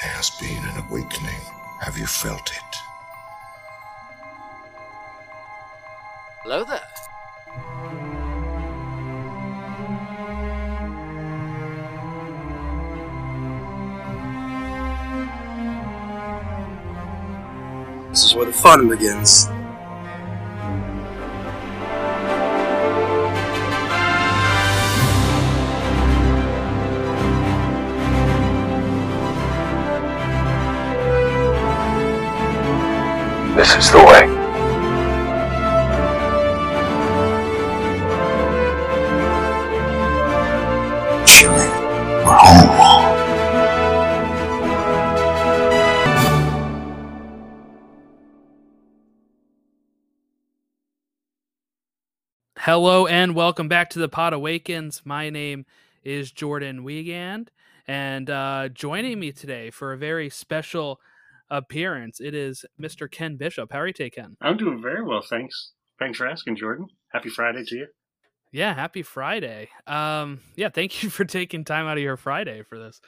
There has been an awakening. Have you felt it? Hello there. This is where the fun begins. This is the way. Chewie, we're home. Hello and welcome back to the Pod Awakens. My name is Jordan Wiegand, and uh, joining me today for a very special appearance, it is Mr. Ken Bishop. How are you today, Ken? I'm doing very well, thanks. Thanks for asking, Jordan. Happy Friday to you. Yeah, happy Friday. Um, yeah, thank you for taking time out of your Friday for this.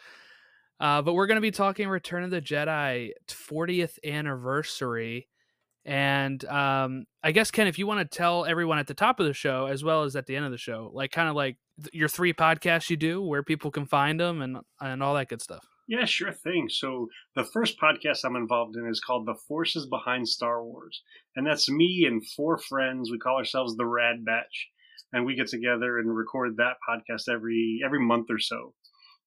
Uh, but we're going to be talking Return of the Jedi 40th anniversary. And um, I guess, Ken, if you want to tell everyone at the top of the show as well as at the end of the show, like kind of like your three podcasts you do, where people can find them and, and all that good stuff. Yeah, sure thing. So, the first podcast I'm involved in is called The Forces Behind Star Wars. And that's me and four friends. We call ourselves the Rad Batch. And we get together and record that podcast every every month or so.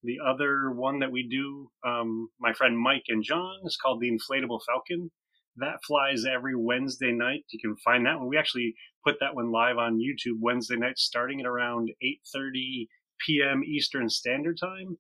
The other one that we do, um, my friend Mike and John, is called The Inflatable Falcon. That flies every Wednesday night. You can find that one. We actually put that one live on YouTube Wednesday night, starting at around 8:30 p.m. Eastern Standard Time.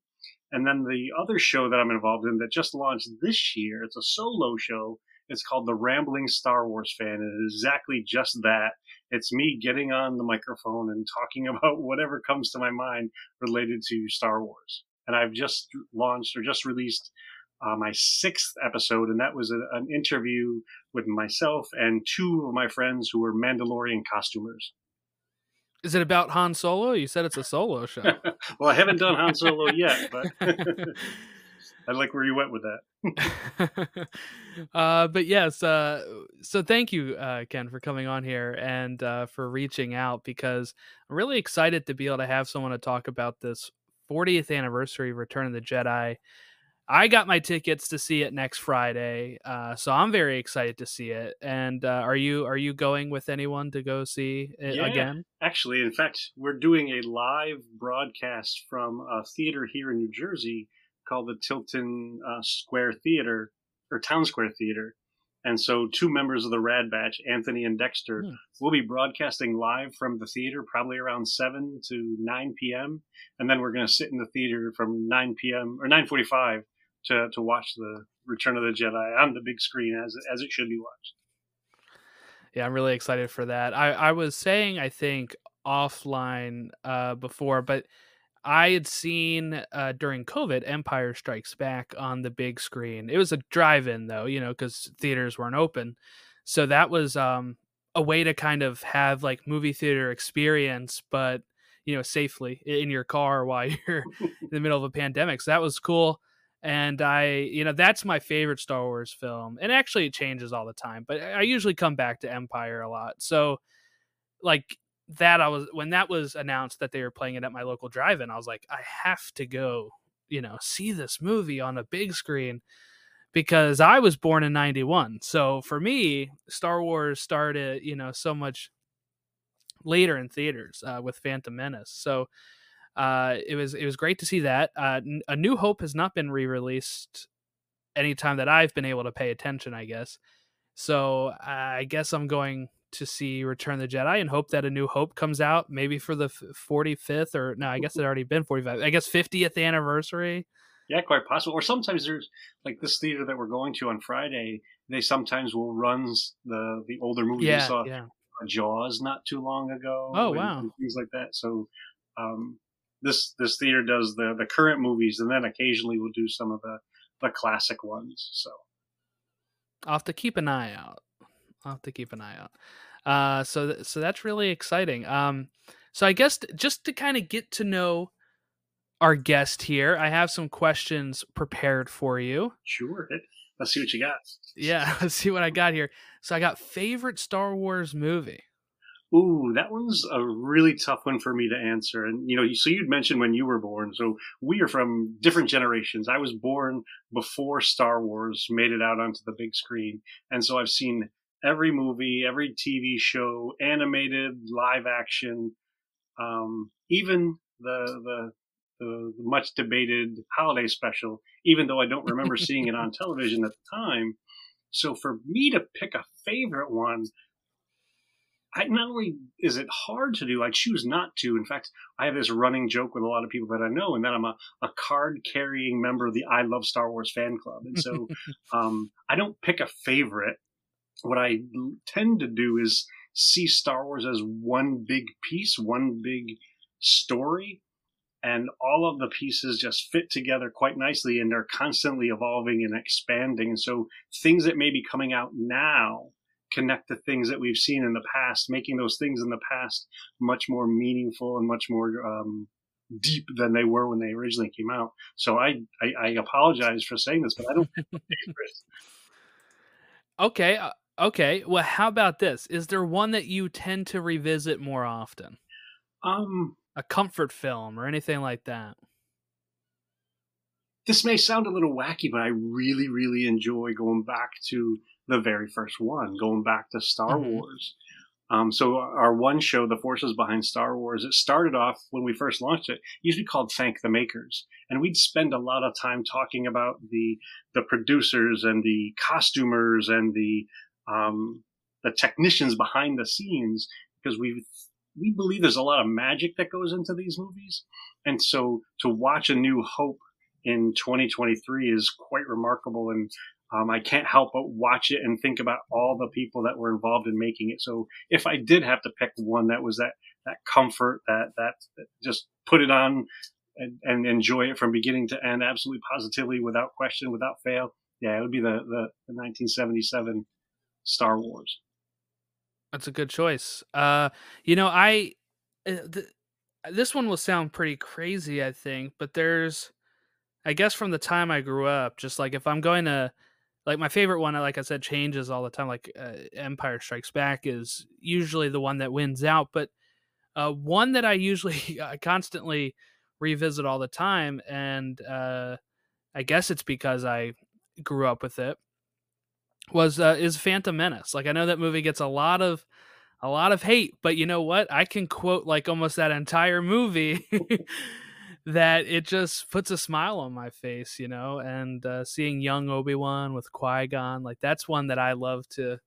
And then the other show that I'm involved in that just launched this year, it's a solo show. It's called The Rambling Star Wars Fan. And it is exactly just that. It's me getting on the microphone and talking about whatever comes to my mind related to Star Wars. And I've just launched or just released uh, my sixth episode, and that was a, an interview with myself and two of my friends who were Mandalorian costumers. Is it about Han Solo? You said it's a solo show. well, I haven't done Han Solo yet, but I like where you went with that. uh, but yes, uh, so thank you, uh, Ken, for coming on here and uh, for reaching out because I'm really excited to be able to have someone to talk about this 40th anniversary of Return of the Jedi. I got my tickets to see it next Friday, uh, so I'm very excited to see it. And uh, are you are you going with anyone to go see it Yeah. again? Actually, in fact, we're doing a live broadcast from a theater here in New Jersey called the Tilton uh, Square Theater or Town Square Theater. And so, two members of the Rad Batch, Anthony and Dexter, Hmm. will be broadcasting live from the theater, probably around seven to nine p.m. And then we're going to sit in the theater from nine p.m. or nine forty-five to to watch the Return of the Jedi on the big screen as as it should be watched. Yeah, I'm really excited for that. I, I was saying, I think, offline uh, before, but I had seen uh, during COVID Empire Strikes Back on the big screen. It was a drive in, though, you know, because theaters weren't open. So that was um, a way to kind of have like movie theater experience, but, you know, safely in your car while you're in the middle of a pandemic. So that was cool and I, you know, that's my favorite Star Wars film. And actually, it changes all the time, but I usually come back to Empire a lot. So, like that, I was when that was announced that they were playing it at my local drive-in, I was like, I have to go, you know, see this movie on a big screen because I was born in '91. So for me, Star Wars started, you know, so much later in theaters uh, with Phantom Menace. So uh, it was it was great to see that. Uh, A New Hope has not been re-released anytime that I've been able to pay attention. I guess so. I guess I'm going to see Return of the Jedi and hope that A New Hope comes out maybe for the 45th or no, I guess it already been 45. I guess 50th anniversary. Yeah, quite possible. Or sometimes there's like this theater that we're going to on Friday. They sometimes will run the the older movies. we Yeah, saw yeah. Jaws not too long ago. Oh, wow. and things like that. So um, this this theater does the the current movies, and then occasionally we'll do some of the the classic ones. So I'll have to keep an eye out. I'll have to keep an eye out. Uh, so th- so that's really exciting. Um, so I guess t- just to kind of get to know our guest here. I have some questions prepared for you. Sure. Let's see what you got. Yeah, let's see what I got here. So I got favorite Star Wars movie. Ooh, that one's a really tough one for me to answer. And you know, so you'd mentioned when you were born. So we are from different generations. I was born before Star Wars made it out onto the big screen, and so I've seen every movie, every TV show, animated, live action, um, even the the the much debated holiday special, even though I don't remember seeing it on television at the time. So for me to pick a favorite one, I, not only is it hard to do, I choose not to. In fact, I have this running joke with a lot of people that I know, and that I'm a, a card carrying member of the I Love Star Wars fan club. And so um, I don't pick a favorite. What I tend to do is see Star Wars as one big piece, one big story, and all of the pieces just fit together quite nicely and they're constantly evolving and expanding. And so things that may be coming out now connect the things that we've seen in the past, making those things in the past much more meaningful and much more um, deep than they were when they originally came out. So I, I, I apologize for saying this, but I don't Okay. Uh, okay. Well, how about this? Is there one that you tend to revisit more often? Um, a comfort film or anything like that? This may sound a little wacky, but I really, really enjoy going back to the very first one, going back to Star mm-hmm. Wars. Um, so our one show, The Forces Behind Star Wars, it started off when we first launched it, it used to be called Thank the Makers. And we'd spend a lot of time talking about the, the producers and the costumers and the, um, the technicians behind the scenes because we we believe there's a lot of magic that goes into these movies. And so to watch A New Hope in 2023 is quite remarkable. And um, I can't help but watch it and think about all the people that were involved in making it. So if I did have to pick one that was that, that comfort, that, that, that just put it on and, and, enjoy it from beginning to end, absolutely positively, without question, without fail. Yeah, it would be the, the, the 1977 Star Wars. That's a good choice. Uh, you know, I uh, th- this one will sound pretty crazy, I think, but there's, I guess, from the time I grew up, just like if I'm going to, like my favorite one, like I said, changes all the time. Like uh, Empire Strikes Back is usually the one that wins out, but uh, one that I usually I constantly revisit all the time, and uh, I guess it's because I grew up with it was uh, is Phantom Menace. Like I know that movie gets a lot of a lot of hate, but you know what? I can quote like almost that entire movie that it just puts a smile on my face, you know. And uh, seeing young Obi Wan with Qui Gon, like that's one that I love to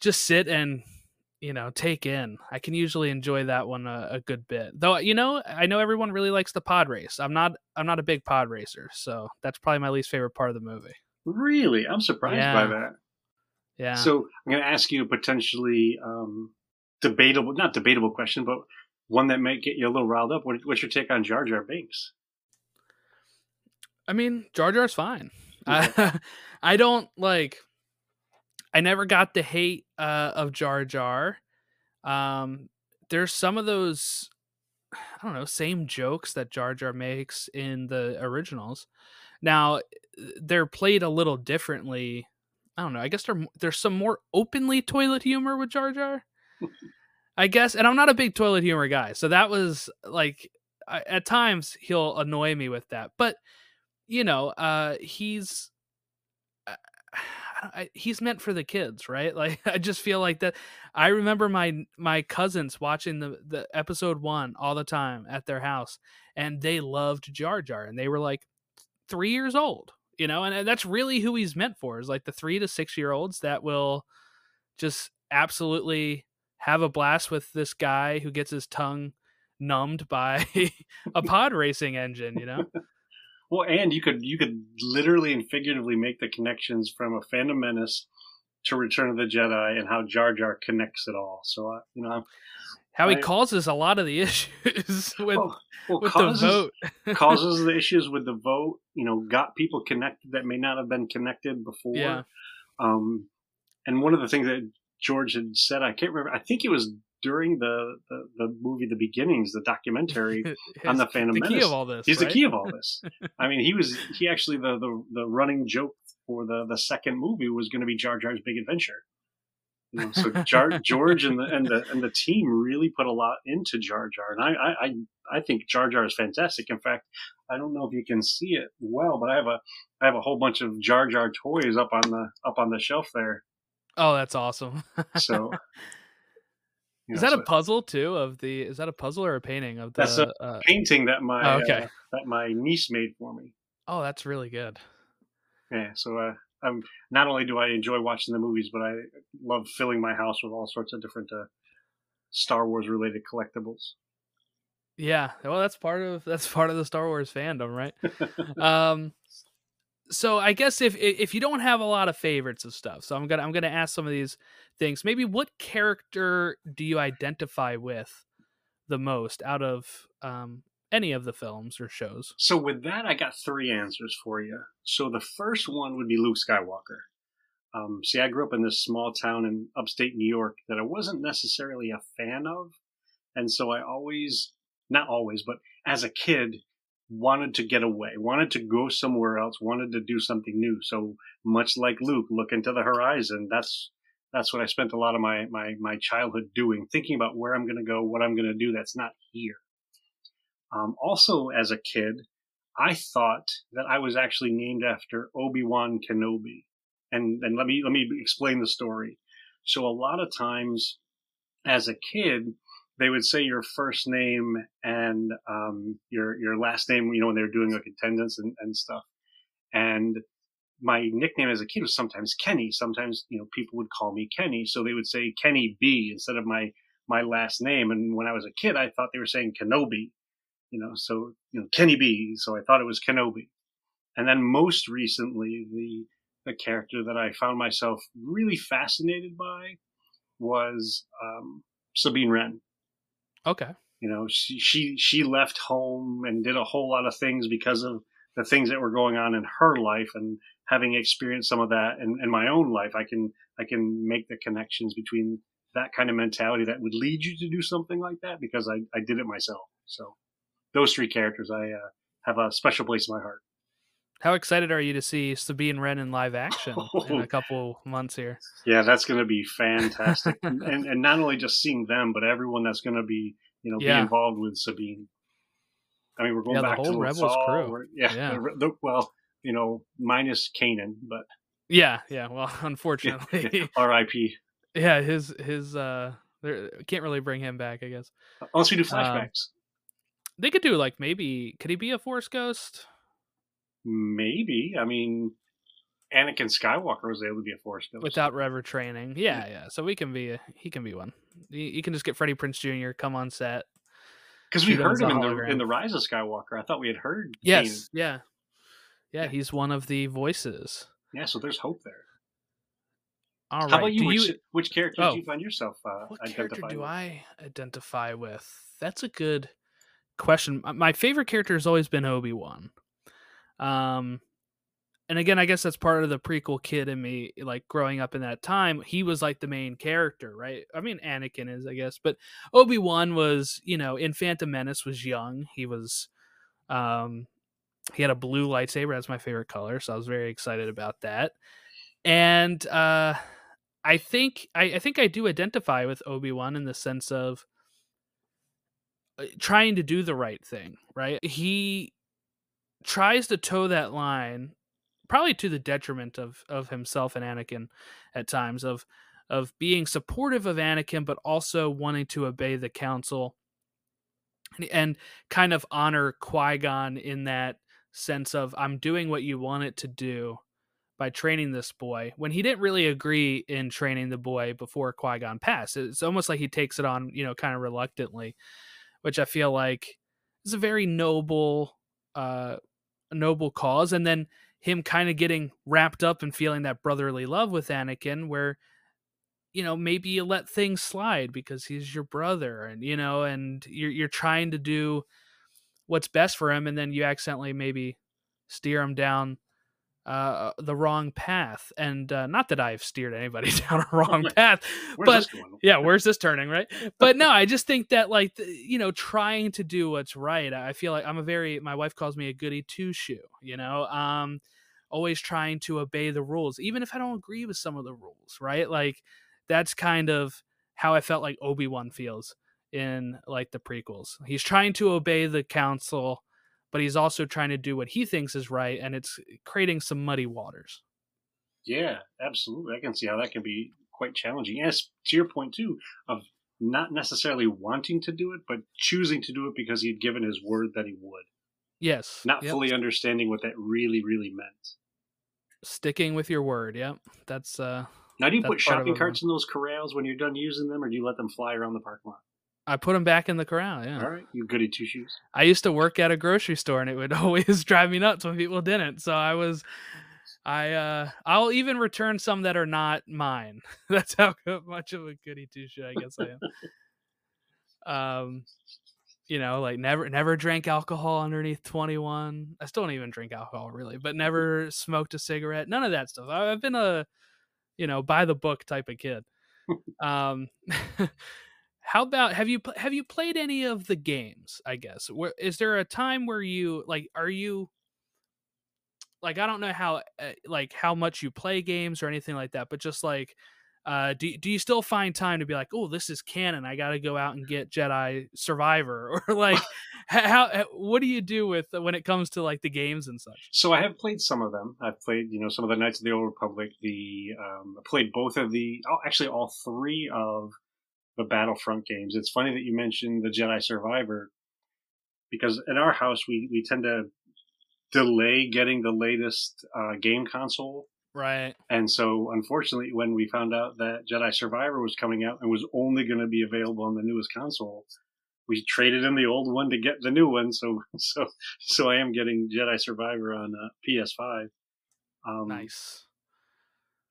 just sit and you know take in. I can usually enjoy that one a, a good bit, though. You know, I know everyone really likes the pod race. I'm not. I'm not a big pod racer, so that's probably my least favorite part of the movie. Really? I'm surprised yeah. by that. Yeah. So I'm going to ask you a potentially um, debatable, not debatable question, but one that might get you a little riled up. What, what's your take on Jar Jar Binks? I mean, Jar Jar's fine. I, I don't like. I never got the hate uh, of Jar Jar. Um, there's some of those, I don't know, same jokes that Jar Jar makes in the originals. Now, they're played a little differently. I don't know. I guess there there's some more openly toilet humor with Jar Jar. I guess, and I'm not a big toilet humor guy, so that was like I, at times he'll annoy me with that. But you know, uh, he's uh, I, he's meant for the kids, right? Like I just feel like that. I remember my my cousins watching the the episode one all the time at their house, and they loved Jar Jar, and they were like three years old you know, and, and that's really who he's meant for is like the three to six year olds that will just absolutely have a blast with this guy who gets his tongue numbed by a pod racing engine, you know? well, and you could you could literally and figuratively make the connections from a Phantom Menace to Return of the Jedi and how Jar Jar connects it all. So, uh, you know, how he I, causes a lot of the issues with, well, well, with causes, the vote. causes the issues with the vote. You know, got people connected that may not have been connected before. Yeah. Um, and one of the things that George had said, I can't remember. I think it was during the, the, the movie The Beginnings, the documentary on the Phantom the key Menace. of all this. He's right? the key of all this. I mean, he was he actually the the, the running joke for the the second movie was going to be Jar Jar's Big Adventure. You know, so Jar, George and the and the and the team really put a lot into Jar Jar, and I I I I think Jar Jar is fantastic. In fact, I don't know if you can see it well, but I have a I have a whole bunch of Jar Jar toys up on the up on the shelf there. Oh, that's awesome. So is that a puzzle too? Of the is that a puzzle or a painting of the? That's a- uh, painting that my Oh, okay. uh, that my niece made for me? oh, that's really good. Yeah, so uh, um, not only do I enjoy watching the movies, but I love filling my house with all sorts of different uh, Star Wars related collectibles. Yeah, well, that's part of that's part of the Star Wars fandom, right? um, so I guess if if you don't have a lot of favorites of stuff, so I'm gonna I'm gonna ask some of these things. Maybe what character do you identify with the most out of um, any of the films or shows? So with that, I got three answers for you. So the first one would be Luke Skywalker. Um, see, I grew up in this small town in upstate New York that I wasn't necessarily a fan of, and so I always, not always, but as a kid, wanted to get away, wanted to go somewhere else, wanted to do something new. So much like Luke, look into the horizon. That's that's what I spent a lot of my my my childhood doing, thinking about where I'm going to go, what I'm going to do. That's not here. Um, also, as a kid, I thought that I was actually named after Obi Wan Kenobi, and and let me let me explain the story. So a lot of times, as a kid, they would say your first name and um, your your last name. You know, when they were doing like attendance and, and stuff. And my nickname as a kid was sometimes Kenny. Sometimes you know people would call me Kenny, so they would say Kenny B instead of my my last name. And when I was a kid, I thought they were saying Kenobi you know, so you know Kenny B. So I thought it was Kenobi, and then most recently, the the character that I found myself really fascinated by was um, Sabine Wren. Okay, You know, she she she left home and did a whole lot of things because of the things that were going on in her life, and having experienced some of that in, in my own life, I can I can make the connections between that kind of mentality that would lead you to do something like that because I, I did it myself. So those three characters I uh, have a special place in my heart. How excited are you to see Sabine Wren in live action in a couple months here? Yeah, that's going to be fantastic, and and not only just seeing them, but everyone that's going to be you know Yeah. be involved with Sabine. I mean, we're going Yeah, back to Rebels Lothal, crew. Yeah, Yeah. the- the- well, you know, minus Kanan, but Yeah, yeah. Well, unfortunately, R.I.P. yeah, his his uh, can't really bring him back. I guess Unless we do Um, flashbacks, they could do like maybe could he be a Force ghost? Maybe. I mean, Anakin Skywalker was able to be a Force ghost. without rever training. Yeah, yeah. So we can be a, he can be one. You, can just get Freddie Prinze Jr. come on set. because we heard him in the in the Rise of Skywalker. I thought we had heard. Yes, yeah, yeah. He's one of the voices. Yeah, so there's hope there. All right. How about you? Which, you which character Oh. do you find yourself uh, what character do with? I identify with? That's a good question. My favorite character has always been Obi Wan. Um, and again, I guess that's part of the prequel kid in me. Like growing up in that time, he was like the main character, right? I mean, Anakin is, I guess, but Obi Wan was, you know, in Phantom Menace was young. He was, um, he had a blue lightsaber. That's my favorite color, so I was very excited about that. And uh, I think I, I think I do identify with Obi Wan in the sense of uh, trying to do the right thing. Right? He tries to toe that line, probably to the detriment of of himself and Anakin at times of of being supportive of Anakin, but also wanting to obey the council and, kind of honor Qui Gon in that sense of I'm doing what you want it to do by training this boy when he didn't really agree in training the boy before Qui Gon passed. It's almost like he takes it on, you know, kind of reluctantly, which I feel like is a very noble, uh, noble cause. And then him kind of getting wrapped up and feeling that brotherly love with Anakin, where you know maybe you let things slide because he's your brother, and you know, and you're you're trying to do what's best for him, and then you accidentally maybe steer him down uh, the wrong path. And uh, not that I've steered anybody down a wrong path, Where's but yeah, where's this turning, right? But no, I just think that like you know, trying to do what's right. I feel like I'm a very my wife calls me a goody two shoe, you know. Um always trying to obey the rules even if I don't agree with some of the rules, right? Like that's kind of how I felt like Obi-Wan feels in like the prequels. He's trying to obey the council, but he's also trying to do what he thinks is right and it's creating some muddy waters. Yeah, absolutely. I can see how that can be quite challenging. Yes, to your point too, of not necessarily wanting to do it, but choosing to do it because he'd given his word that he would. Yes. Not Yep. fully understanding what that really, really meant. sticking with your word. Yep. That's uh Now, do you put shopping carts in those corrals when you're done using them, or do you let them fly around the parking lot? I put them back in the corral, yeah. All right, you goody two shoes. I used to work at a grocery store and it would always drive me nuts when people didn't. So I was I uh I'll even return some that are not mine. That's how much of a goody two shoe I guess I am. um you know, like never never drank alcohol underneath 21. I still don't even drink alcohol really, but never smoked a cigarette. None of that stuff. I've been a you know, by the book type of kid. um how about have you have you played any of the games i guess where is there a time where you like are you like i don't know how uh, like how much you play games or anything like that but just like uh do, do you still find time to be like oh this is canon i gotta go out and get jedi survivor or like h- how what do you do with when it comes to like the games and such So I have played some of them. I've played, you know, some of the Knights of the Old Republic. The um, I played both of the, oh, actually all three of the Battlefront games. It's funny that you mentioned the Jedi Survivor because in our house we we tend to delay getting the latest uh, game console. right And so, unfortunately, when we found out that Jedi Survivor was coming out and was only going to be available on the newest console, we traded in the old one to get the new one. So, so, so I am getting Jedi Survivor on uh, PS5. Um, nice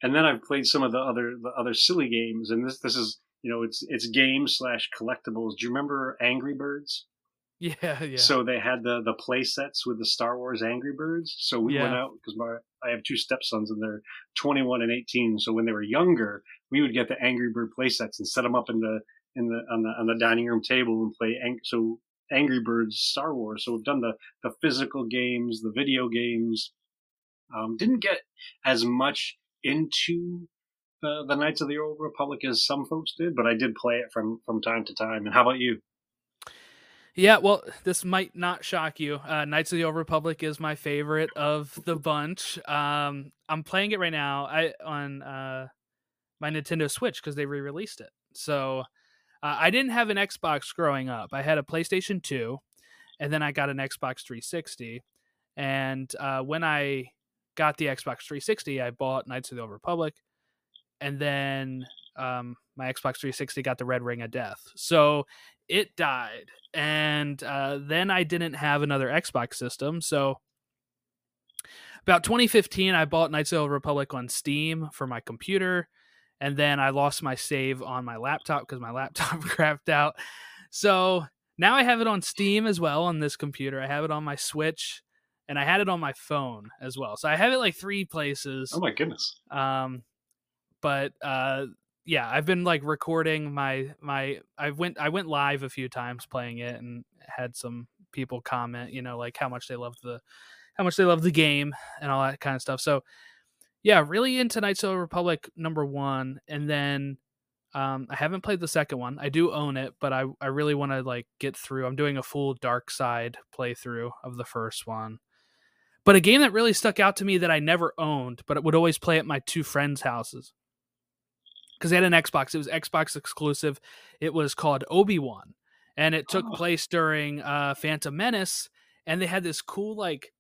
And then I've played some of the other the other silly games, and this this is you know it's it's games slash collectibles. Do you remember Angry Birds? yeah yeah So they had the the play sets with the Star Wars Angry Birds. So we went out because my I have two stepsons and they're 21 and 18. So when they were younger, we would get the Angry Bird play sets and set them up in the in the on the on the dining room table and play. Ang- so Angry Birds Star Wars. So we've done the the physical games, the video games. Um, didn't get as much into the the Knights of the Old Republic as some folks did, but I did play it from from time to time. And how about you? Yeah, well, this might not shock you. Uh, Knights of the Old Republic is my favorite of the bunch. Um, I'm playing it right now. I on uh, my Nintendo Switch because they re-released it. So uh, I didn't have an Xbox growing up. I had a PlayStation 2, and then I got an Xbox 360. And uh, when I got the Xbox 360, I bought Knights of the Old Republic, and then um, my Xbox 360 got the Red Ring of Death. So it died and uh, then I didn't have another Xbox system. So about 2015, I bought Knights of the Republic on Steam for my computer, and then I lost my save on my laptop because my laptop crapped out. So now I have it on Steam as well on this computer. I have it on my Switch, and I had it on my phone as well. So I have it like three places. Oh my goodness! Um, but uh, yeah, I've been like recording my my. I went I went live a few times playing it and had some people comment, you know, like how much they love the how much they love the game and all that kind of stuff. So yeah, really into Knights of the Republic number one, and then um, I haven't played the second one. I do own it, but I I really want to like get through. I'm doing a full dark side playthrough of the first one. But a game that really stuck out to me that I never owned, but it would always play at my two friends' houses because they had an Xbox. It was Xbox exclusive. It was called Obi Wan, and it took Oh. place during uh, Phantom Menace. And they had this cool like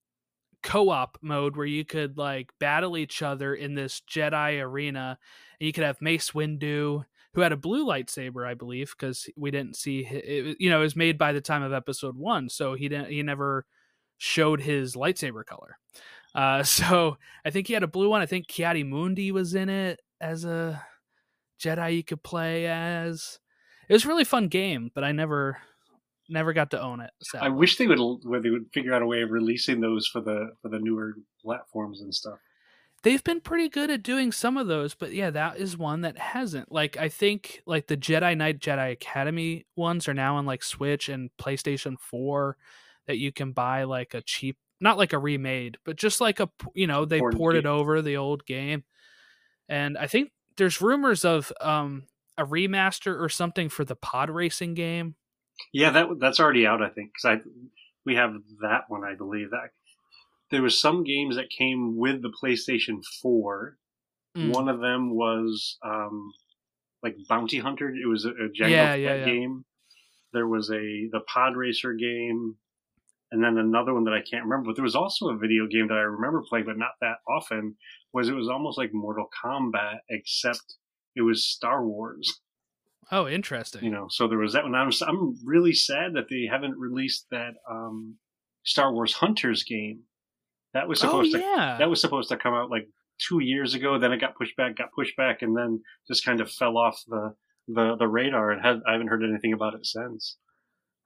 co-op mode where you could like battle each other in this Jedi arena, and you could have Mace Windu, who had a blue lightsaber, I believe, because we didn't see it. You know, it was made by the time of Episode One, so he didn't. He never showed his lightsaber color. Uh, so I think he had a blue one. I think Ki-Adi-Mundi was in it as a Jedi you could play as. It was a really fun game, but I never never got to own it. So I wish they would where they would figure out a way of releasing those for the for the newer platforms and stuff. they've been pretty good at doing some of those, but yeah, that is one that hasn't. Like I think like the Jedi Knight Jedi Academy ones are now on like Switch and PlayStation 4 that you can buy like a cheap not like a remade, but just like a you know, they Ported ported over the old game. And I think there's rumors of um a remaster or something for the pod racing game. Yeah, that that's already out, I think, because I we have that one, I believe. That there was some games that came with the PlayStation Four. Mm. One of them was um, like Bounty Hunter. It was a, a Jango Yeah, yeah, yeah. game. There was a the Pod Racer game, and then another one that I can't remember. But there was also a video game that I remember playing, but not that often. Was it was almost like Mortal Kombat, except it was Star Wars. Oh, interesting. you know so there was that one i'm, I'm really sad that they haven't released that um star wars hunters game that was oh supposed to that was supposed to come out like two years ago then it got pushed back got pushed back and then just kind of fell off the the, the radar and had, i haven't heard anything about it since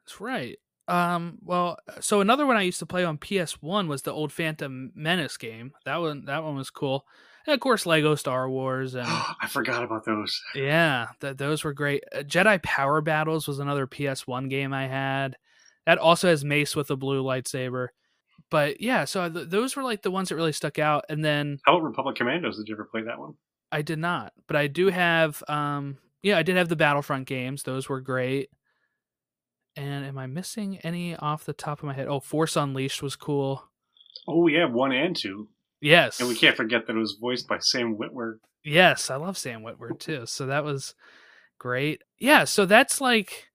That's right. Um, well, so another one I used to play on PS1 was the old Phantom Menace game. That one, that one was cool. And of course, Lego Star Wars, and i forgot about those yeah, th- those were great. Uh, Jedi Power Battles was another PS1 game I had. That also has Mace with a blue lightsaber. But yeah, so th- those were like the ones that really stuck out. And then how about republic commandos did you ever play that one I did not, but I do have. Um, yeah, I did have the Battlefront games. Those were great. And am I missing any off the top of my head? Oh, Force Unleashed was cool. oh yeah one and two Yes, and we can't forget that it was voiced by sam witwer Yes, I love Sam Witwer too. So that was great. Yeah, so that's like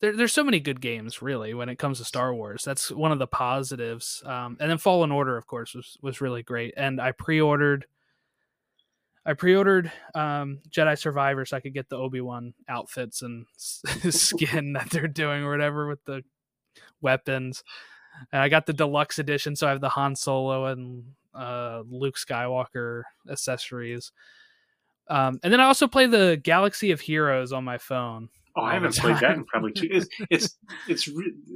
there, there's so many good games really when it comes to Star Wars. That's one of the positives. Um, and then Fallen Order, of course, was was really great. And I pre-ordered, I pre-ordered um, Jedi Survivor so I could get the Obi Wan outfits and skin that they're doing or whatever with the weapons. And I got the deluxe edition, so I have the Han Solo and uh, Luke Skywalker accessories. Um, and then I also play the Galaxy of Heroes on my phone. Oh, I haven't played that in probably two. It's it's it's.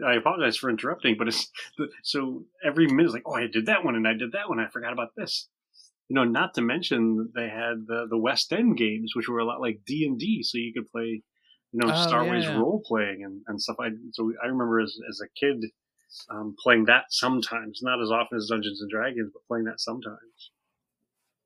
I apologize for interrupting, but it's the, so every minute is like, oh, I did that one and I did that one. I forgot about this. You know, not to mention they had the the West End games, which were a lot like D and D, so you could play, you know, Oh, Star yeah, Wars role playing and, and stuff. I so I remember as as a kid um, playing that sometimes, not as often as Dungeons and Dragons, but playing that sometimes.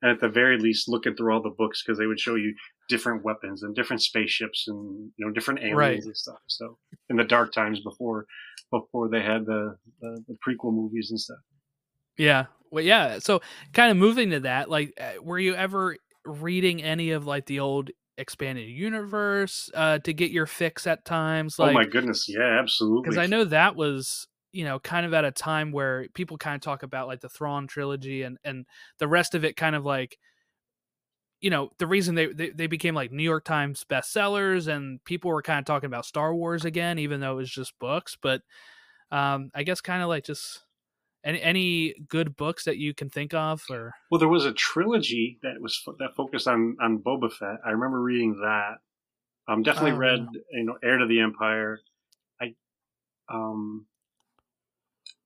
And at the very least, looking through all the books because they would show you different weapons and different spaceships and you know different aliens Right. and stuff. So in the dark times before before they had the, the the prequel movies and stuff. Yeah. Well, yeah. So kind of moving to that, like, uh, were you ever reading any of like the old expanded universe uh, to get your fix at times? Like, oh my goodness, yeah, absolutely. because I know that was you know kind of at a time where people kind of talk about like the Thrawn trilogy and and the rest of it kind of like you know the reason they, they they became like New York Times bestsellers and people were kind of talking about Star Wars again even though it was just books but um I guess kind of like just any any good books that you can think of or Well, there was a trilogy that was fo- that focused on on Boba Fett. I remember reading that. Um, definitely Oh, read you know Heir to the Empire. I um,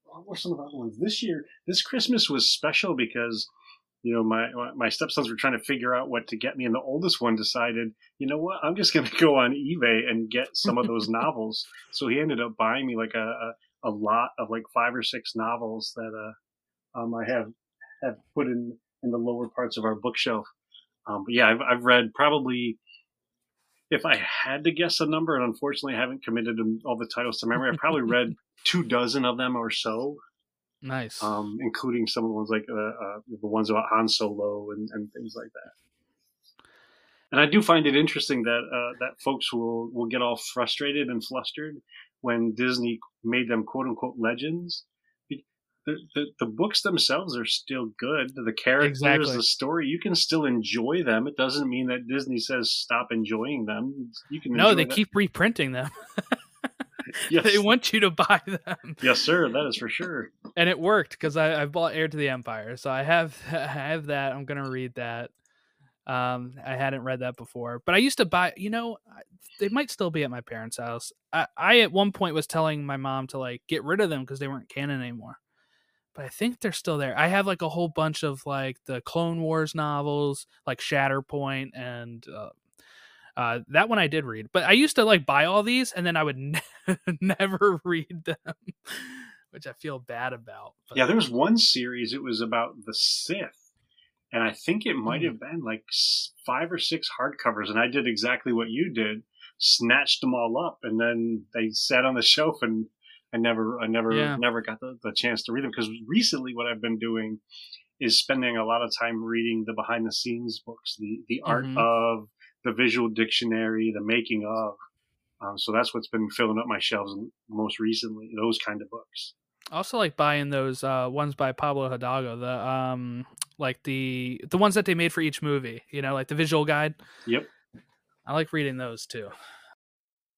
what were some of the other ones this year? This Christmas was special because you know my my stepsons were trying to figure out what to get me, and the oldest one decided, you know what, I'm just going to go on eBay and get some of those novels. So he ended up buying me like a, a a lot of like five or six novels that uh um I have have put in in the lower parts of our bookshelf. Um, but yeah, I've, I've read probably, if I had to guess a number, and unfortunately I haven't committed all the titles to memory, I probably read two dozen of them or so, nice um, including some of the ones like uh, uh, the ones about Han Solo and, and things like that. And I do find it interesting that uh, that folks will will get all frustrated and flustered when Disney made them quote unquote legends. The, the, the books themselves are still good. The characters, Exactly. the story, you can still enjoy them. It doesn't mean that Disney says stop enjoying them. You can no they them. keep reprinting them yes, they want you to buy them yes, sir. That is for sure. and it worked because I, I bought Heir to the Empire, so I have I have that. I'm gonna read that. Um, I hadn't read that before, but I used to buy. You know, they might still be at my parents' house. I, I at one point was telling my mom to like get rid of them because they weren't canon anymore. But I think they're still there. I have like a whole bunch of like the Clone Wars novels, like Shatterpoint, and uh, uh, that one I did read. But I used to like buy all these, and then I would ne- never read them, which I feel bad about. But Yeah, there was one series. It was about the Sith, and I think it might have been like five or six hardcovers. And I did exactly what you did: snatched them all up, and then they sat on the shelf, and I never, I never, Yeah. never got the, the chance to read them. Because recently, what I've been doing is spending a lot of time reading the behind the scenes books, the the art Mhm. of the visual dictionary, the making of. Um, so that's what's been filling up my shelves most recently. Those kind of books. I also like buying those uh, ones by Pablo Hidalgo, the um, like the the ones that they made for each movie. You know, like the visual guide. Yep. I like reading those too.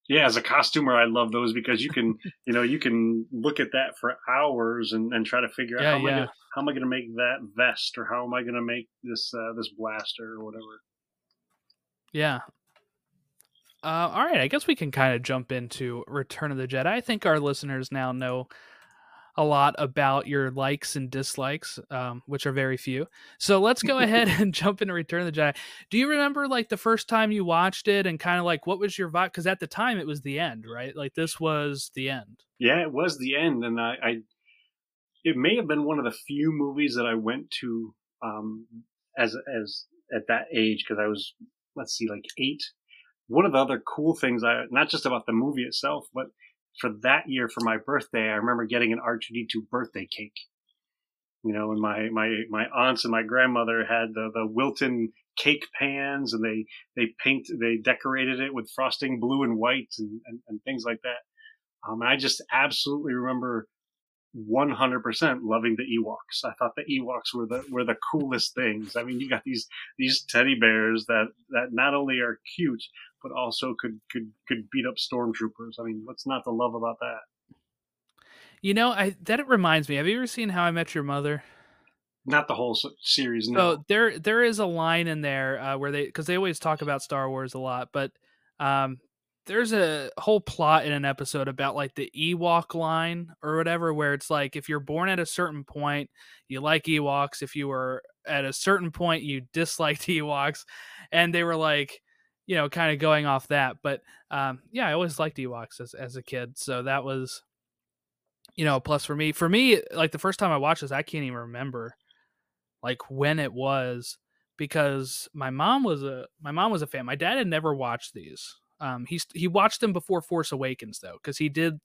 Yeah, as a costumer, I love those because you can, you know, you can look at that for hours and, and try to figure out Yeah, how am I gonna, how am I going to make that vest or how am I going to make this uh, this blaster or whatever. Yeah. Uh, all right, I guess we can kind of jump into Return of the Jedi. I think our listeners now know a lot about your likes and dislikes, um, which are very few. So let's go ahead and jump into Return of the Jedi. Do you remember like the first time you watched it and kind of like what was your vibe? Because at the time it was the end, right? Like this was the end. Yeah, it was the end, and I, I it may have been one of the few movies that I went to um, as as at that age because I was let's see like eight. One of the other cool things I not just about the movie itself, but for that year for my birthday, I remember getting an R2D2 birthday cake. You know, and my my my aunts and my grandmother had the the Wilton cake pans, and they they paint they decorated it with frosting blue and white and, and, and things like that. Um, and I just absolutely remember 100% loving the Ewoks. I thought the Ewoks were the were the coolest things. I mean, you got these these teddy bears that that not only are cute but also could could could beat up stormtroopers. I mean, what's not to love about that? You know, I that it reminds me. Have you ever seen How I Met Your Mother? Not the whole series, no. So there there is a line in there uh, where they because they always talk about Star Wars a lot, but um, there's a whole plot in an episode about like the Ewok line or whatever, where it's like if you're born at a certain point, you like Ewoks. If you were at a certain point, you disliked Ewoks, and they were like, you know, kind of going off that. But um, yeah, I always liked Ewoks as as a kid, so that was. You know, a plus for me. For me, like the first time I watched this, I can't even remember like when it was because my mom was a my mom was a fan. My dad had never watched these. Um, he's he watched them before Force Awakens though, because he did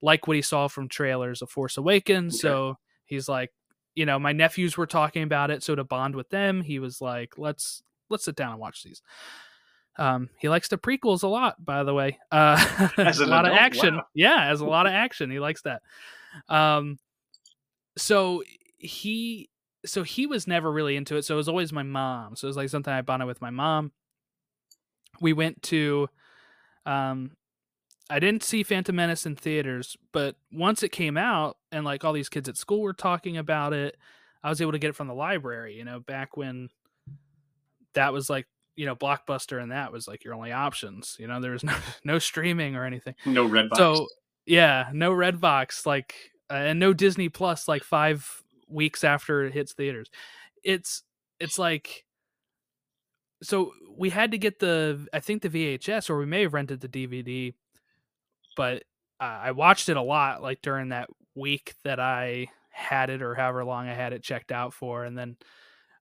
like what he saw from trailers of Force Awakens. Okay. So he's like, you know, my nephews were talking about it, so to bond with them, he was like, let's let's sit down and watch these. Um, he likes the prequels a lot, by the way. Uh, As a lot of action. Wow. Yeah, as a lot of action. He likes that. Um, so he so he was never really into it. So it was always my mom. So it was like something I bonded with my mom. We went to um I didn't see Phantom Menace in theaters, but once it came out and like all these kids at school were talking about it, I was able to get it from the library, you know, back when that was like, you know, Blockbuster and that was like your only options. You know, there was no no streaming or anything. no Redbox. So yeah, no Redbox like uh, and no Disney Plus like 5 weeks after it hits theaters. It's it's like so we had to get the I think the VHS or we may have rented the DVD, but uh, I watched it a lot like during that week that I had it or however long I had it checked out for and then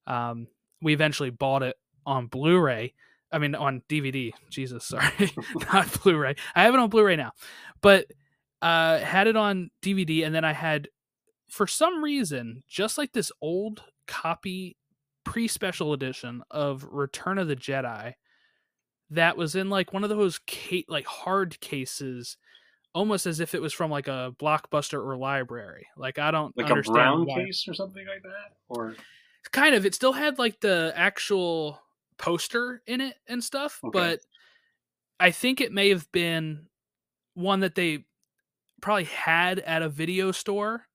um we eventually bought it on Blu-ray. I mean on DVD. Jesus, sorry. Not Blu-ray. I have it on Blu-ray now. But uh had it on DVD and then I had for some reason just like this old copy pre-special edition of Return of the Jedi that was in like one of those ca- like hard cases almost as if it was from like a blockbuster or library. Like I don't like a understand brown why case or something like that, or kind of it still had like the actual poster in it and stuff Okay. but i think it may have been one that they probably had at a video store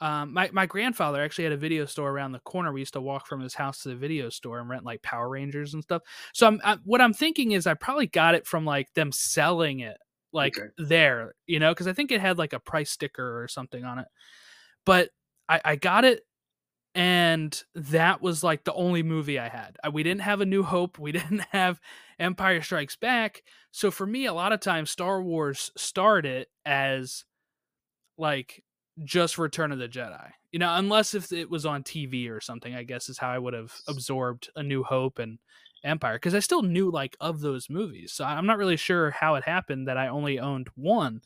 um, my my grandfather actually had a video store around the corner. We used to walk from his house to the video store and rent like Power Rangers and stuff. So I'm I, what I'm thinking is I probably got it from like them selling it like Okay. there, you know, because I think it had like a price sticker or something on it. But I, I got it, and that was like the only movie I had. I, we didn't have A New Hope. We didn't have Empire Strikes Back. So for me, a lot of times Star Wars started as like just Return of the Jedi. You know, unless if it was on TV or something, I guess is how I would have absorbed A New Hope and Empire because I still knew like of those movies. So I'm not really sure how it happened that I only owned one.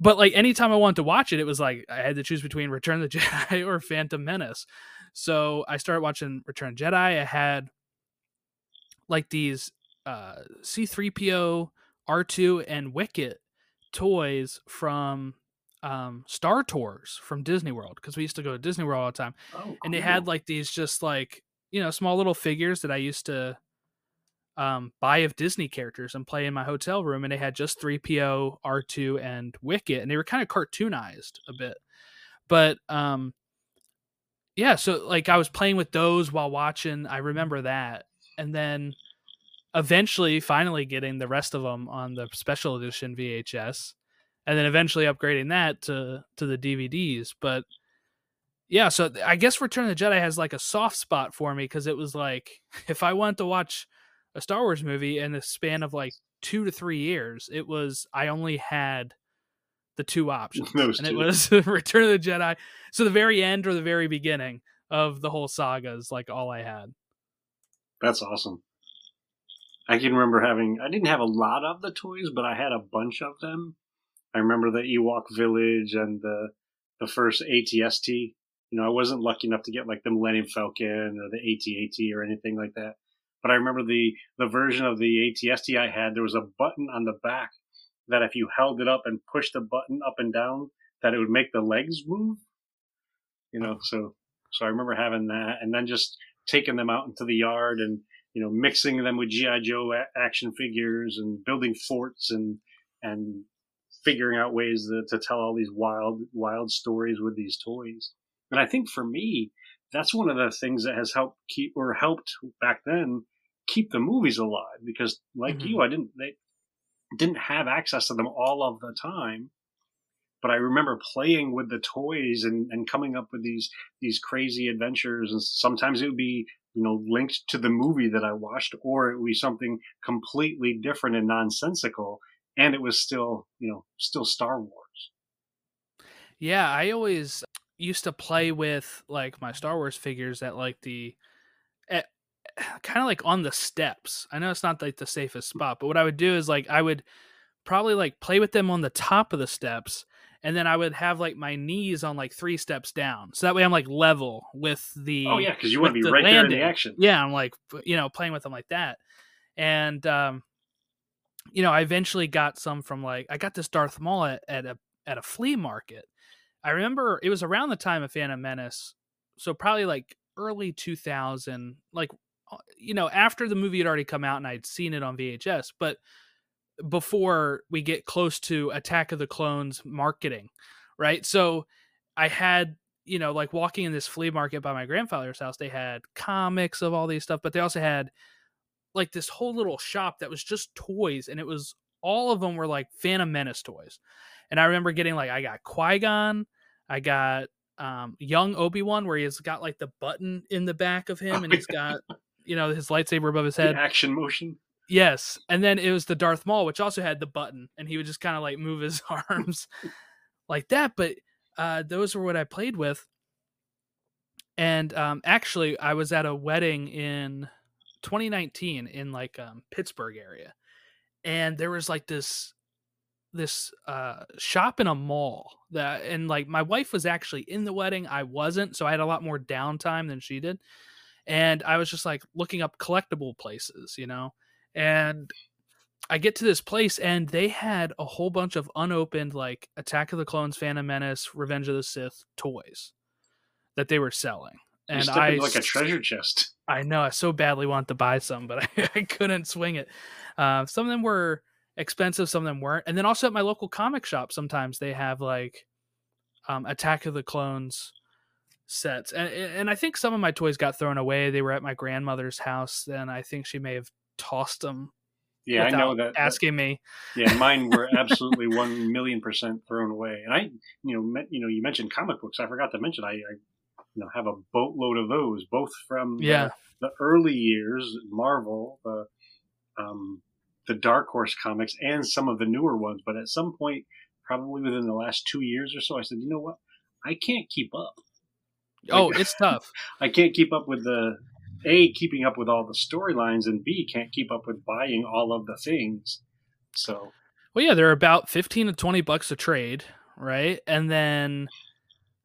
But like anytime I wanted to watch it, it was like I had to choose between Return of the Jedi or Phantom Menace. So I started watching Return of Jedi. I had like these uh C3PO, R2 and Wicket toys from um Star Tours from Disney World because we used to go to Disney World all the time Oh, and they had like these just like you know small little figures that I used to um, buy of Disney characters and play in my hotel room, and they had just three PO, R two, and Wicket, and they were kind of cartoonized a bit, but um, yeah. So like I was playing with those while watching. I remember that, and then eventually, finally getting the rest of them on the special edition VHS, and then eventually upgrading that to to the DVDs, but yeah, so I guess Return of the Jedi has like a soft spot for me because it was like if I wanted to watch a Star Wars movie in the span of like two to three years, it was I only had the two options, Those and it was Return of the Jedi. So the very end or the very beginning of the whole saga is like all I had. That's awesome. I can remember having. I didn't have a lot of the toys, but I had a bunch of them. I remember the Ewok Village and the the first ATST. You know, I wasn't lucky enough to get like the Millennium Falcon or the AT-AT or anything like that. But I remember the the version of the ATST I had. There was a button on the back that if you held it up and pushed the button up and down, that it would make the legs move. You know, so so I remember having that, and then just taking them out into the yard and you know mixing them with GI Joe action figures and building forts and and figuring out ways to, to tell all these wild wild stories with these toys. And I think for me, that's one of the things that has helped keep or helped back then keep the movies alive because like Mhm. you, I didn't they didn't have access to them all of the time. But I remember playing with the toys and, and coming up with these these crazy adventures and sometimes it would be you know linked to the movie that I watched or it would be something completely different and nonsensical and it was still you know still Star Wars. Yeah, I always used to play with like my Star Wars figures at like the kind of like on the steps. I know it's not like the safest spot, but what I would do is like I would probably like play with them on the top of the steps and then I would have like my knees on like three steps down. So that way I'm like level with the Oh yeah, because you want to be the right there in the action. yeah i'm like you know playing with them like that and um you know i eventually got some from like i got this darth maul at, at a at a flea market i remember it was around the time of phantom menace so probably like early 2000 like you know after the movie had already come out and i'd seen it on vhs but before we get close to attack of the clones marketing right so i had you know, like walking in this flea market by my grandfather's house, they had comics of all these stuff, but they also had like this whole little shop that was just toys, and it was all of them were like Phantom Menace toys. And I remember getting like I got Qui Gon, I got um, young Obi Wan, where he's got like the button in the back of him, and he's got you know his lightsaber above his The head. action motion. Yes, and then it was the Darth Maul, which also had the button, and he would just kind of like move his arms like that. But uh, those were what I played with. And um, actually, I was at a wedding in 2019 in like um, Pittsburgh area, and there was like this this uh shop in a mall that and like my wife was actually in the wedding i wasn't so i had a lot more downtime than she did and i was just like looking up collectible places you know and I get to this place and they had a whole bunch of unopened like Attack of the Clones, Phantom Menace, Revenge of the Sith toys that they were selling. And I like a treasure chest. I know I so badly want to buy some, but I, I couldn't swing it. Uh, some of them were expensive, some of them weren't. And then also at my local comic shop, sometimes they have like um, Attack of the Clones sets, and and I think some of my toys got thrown away. They were at my grandmother's house, and I think she may have tossed them. Yeah, I know that. that- Asking me, yeah, mine were absolutely one million percent thrown away. And I, you know, met, you know, you mentioned comic books. I forgot to mention I, I you know, have a boatload of those, both from the- Yeah. the, early years, Marvel, the um, the Dark Horse comics, and some of the newer ones. But at some point, probably within the last two years or so, I said, you know what, I can't keep up. Oh, Like- it's tough. I can't keep up with the a keeping up with all the storylines, and b can't keep up with buying all of the things. So Well, yeah, they're about fifteen to twenty bucks a trade, right? And then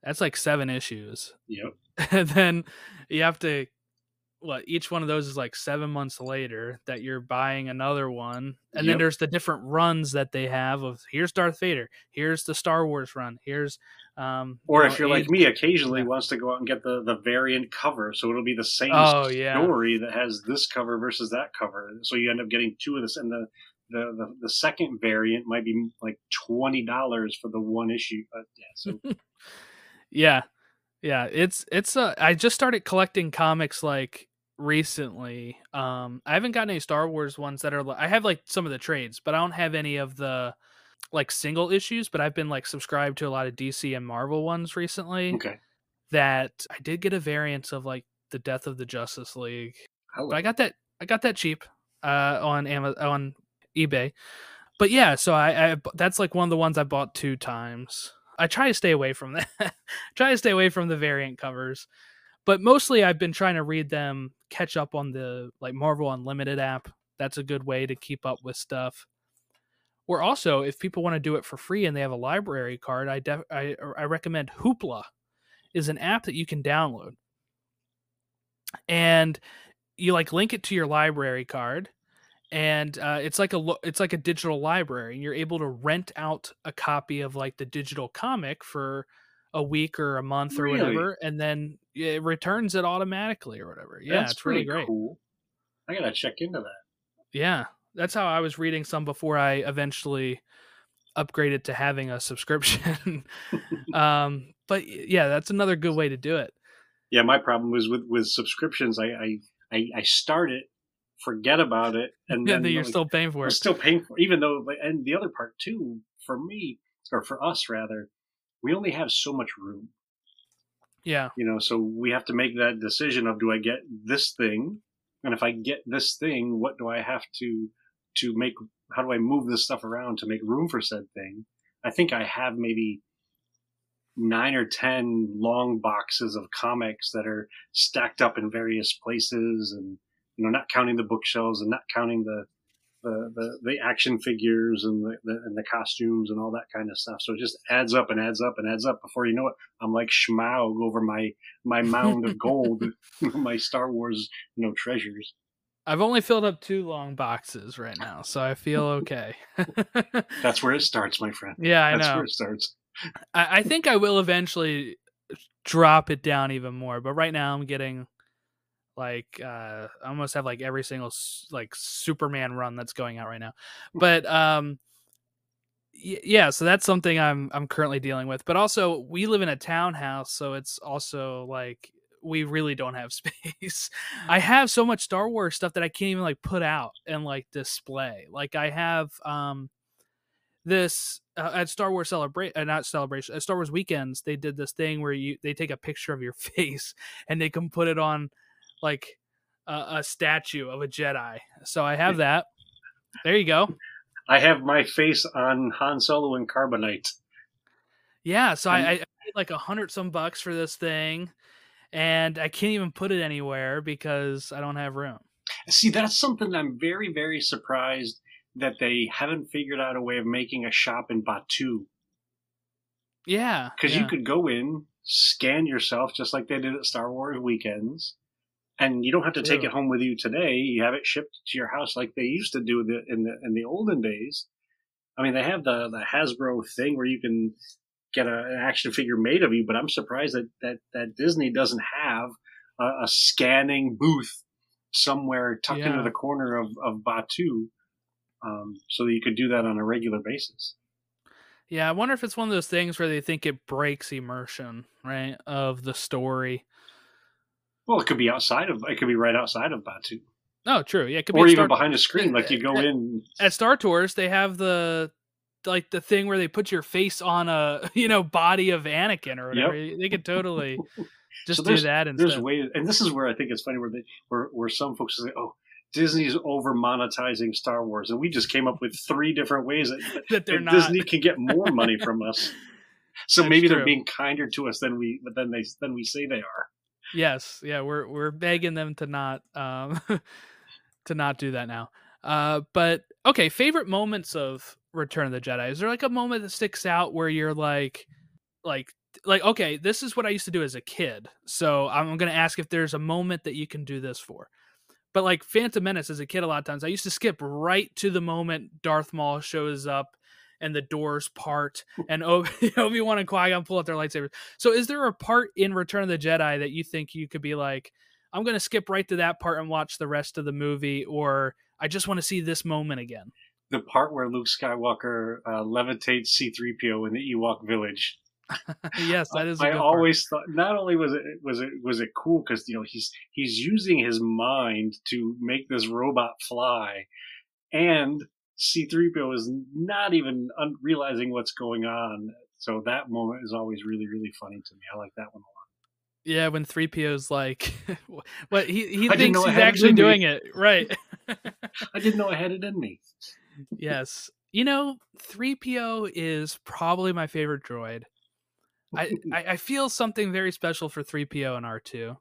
that's like seven issues. yep. and then you have to what each one of those is like seven months later that you're buying another one and then there's the different runs that they have of here's darth vader here's the star wars run here's um Or you if you're like me, occasionally yeah. wants to go out and get the, the variant cover, so it'll be the same Oh, yeah. story that has this cover versus that cover. So you end up getting two of this, and the the, the, the second variant might be like twenty dollars for the one issue. But yeah, so yeah yeah it's it's uh i just started collecting comics like recently um i haven't gotten any star wars ones that are i have like some of the trades but i don't have any of the like single issues but i've been like subscribed to a lot of dc and marvel ones recently okay, that i did get a variant of like the death of the justice league I but i got that i got that cheap uh on Amazon, on ebay. But yeah so I, I that's like one of the ones i bought two times. I try to stay away from that try to stay away from the variant covers but mostly i've been trying to read them catch up on the like marvel unlimited app. That's a good way to keep up with stuff or also if people want to do it for free and they have a library card i def- I, I recommend hoopla is an app that you can download and you like link it to your library card and uh, it's like a lo- it's like a digital library and you're able to rent out a copy of like the digital comic for a week or a month or Really? whatever and then it returns it automatically or whatever yeah that's it's really pretty great cool. I gotta check into that. yeah that's how i was reading some before i eventually upgraded to having a subscription um but yeah that's another good way to do it Yeah, my problem was with with subscriptions. I I I, I start it, forget about it, and yeah then you're like, still paying for it still paying for, even though. And the other part too, for me or for us rather, we only have so much room. yeah you know so we have to make that decision of do i get this thing and if i get this thing what do i have to to make how do i move this stuff around to make room for said thing? I think i have maybe nine or ten long boxes of comics that are stacked up in various places and you know not counting the bookshelves and not counting the the, the, the action figures and the, the and the costumes and all that kind of stuff. So it just adds up and adds up and adds up. Before you know it, I'm like Smaug over my my mound of gold, my Star Wars you know treasures. I've only filled up two long boxes right now, so I feel okay. That's where it starts, my friend. yeah, I That's know. where it starts. I, I think I will eventually drop it down even more, but right now I'm getting like uh I almost have like every single like Superman run that's going out right now. But um y- yeah, so that's something I'm I'm currently dealing with. But also we live in a townhouse, so it's also like we really don't have space. I have so much Star Wars stuff that I can't even like put out and like display. Like I have um this uh, at Star Wars celebrate uh, not celebration at Star Wars weekends they did this thing where you they take a picture of your face and they can put it on like a, a statue of a Jedi. So I have that. There you go. I have my face on Han Solo and Carbonite. Yeah, so I, I paid like a hundred some bucks for this thing, and I can't even put it anywhere because I don't have room. See, that's something I'm very, very surprised that they haven't figured out a way of making a shop in Batuu. Yeah, Because yeah. you could go in, scan yourself just like they did at Star Wars weekends, and you don't have to take it home with you today. You have it shipped to your house like they used to do the, in the in the olden days. I mean, they have the the Hasbro thing where you can get a, an action figure made of you, but I'm surprised that that, that Disney doesn't have a, a scanning booth somewhere tucked Yeah. into the corner of of Batuu, um, so that you could do that on a regular basis. Yeah, I wonder if it's one of those things where they think it breaks immersion, right, of the story. Well, it could be outside of. It could be right outside of Batuu, Oh, true. Yeah, it could be or a even Star- behind a screen. Like you go Uh, in. at Star Tours. They have the like the thing where they put your face on a you know body of Anakin or whatever. They could totally just So do there's- that There's instead. ways, and this is where I think it's funny where they where where some folks say, "Oh, Disney's over monetizing Star Wars," and we just came up with three different ways that, that they're that not. Disney can get more money from us. So That's maybe they're being kinder to us than we than they than we say they are. Yes, yeah, we're we're begging them to not um to not do that now. Uh but okay, favorite moments of Return of the Jedi. Is there like a moment that sticks out where you're like like like okay, this is what I used to do as a kid. So I'm to ask if there's a moment that you can do this for. But like Phantom Menace as a kid a lot of times I used to skip right to the moment Darth Maul shows up and the doors part and Obi- Obi-Wan and Qui-Gon pull out their lightsabers. So is there a part in Return of the Jedi that you think you could be like, I'm gonna skip right to that part and watch the rest of the movie, or I just want to see this moment again? The part where Luke Skywalker uh, levitates C-3PO in the Ewok village. yes, that is. a I good part. I always thought not only was it was it was it cool because you know he's he's using his mind to make this robot fly, and C-3PO is not even un- realizing what's going on. So that moment is always really really funny to me. I like that one a lot. Yeah, when three PO's like, what he he I thinks he's actually in me. doing it right. I didn't know I had it in me. yes, you know, three PO is probably my favorite droid. I, I I feel something very special for 3PO and R2.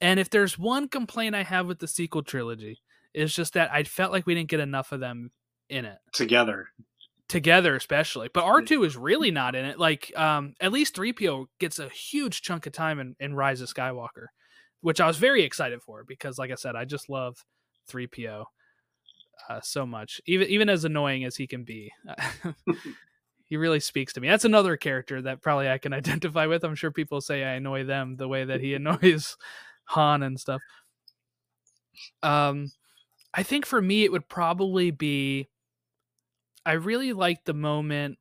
And if there's one complaint I have with the sequel trilogy, it's just that I felt like we didn't get enough of them in it. Together, Together especially. But R2 is really not in it. Like um at least 3PO gets a huge chunk of time in, in Rise of Skywalker, which I was very excited for because like I said, I just love 3PO uh, so much. Even even as annoying as he can be. he really speaks to me. That's another character that probably I can identify with. I'm sure people say I annoy them the way that he annoys Han and stuff. Um, I think for me it would probably be. I really like the moment,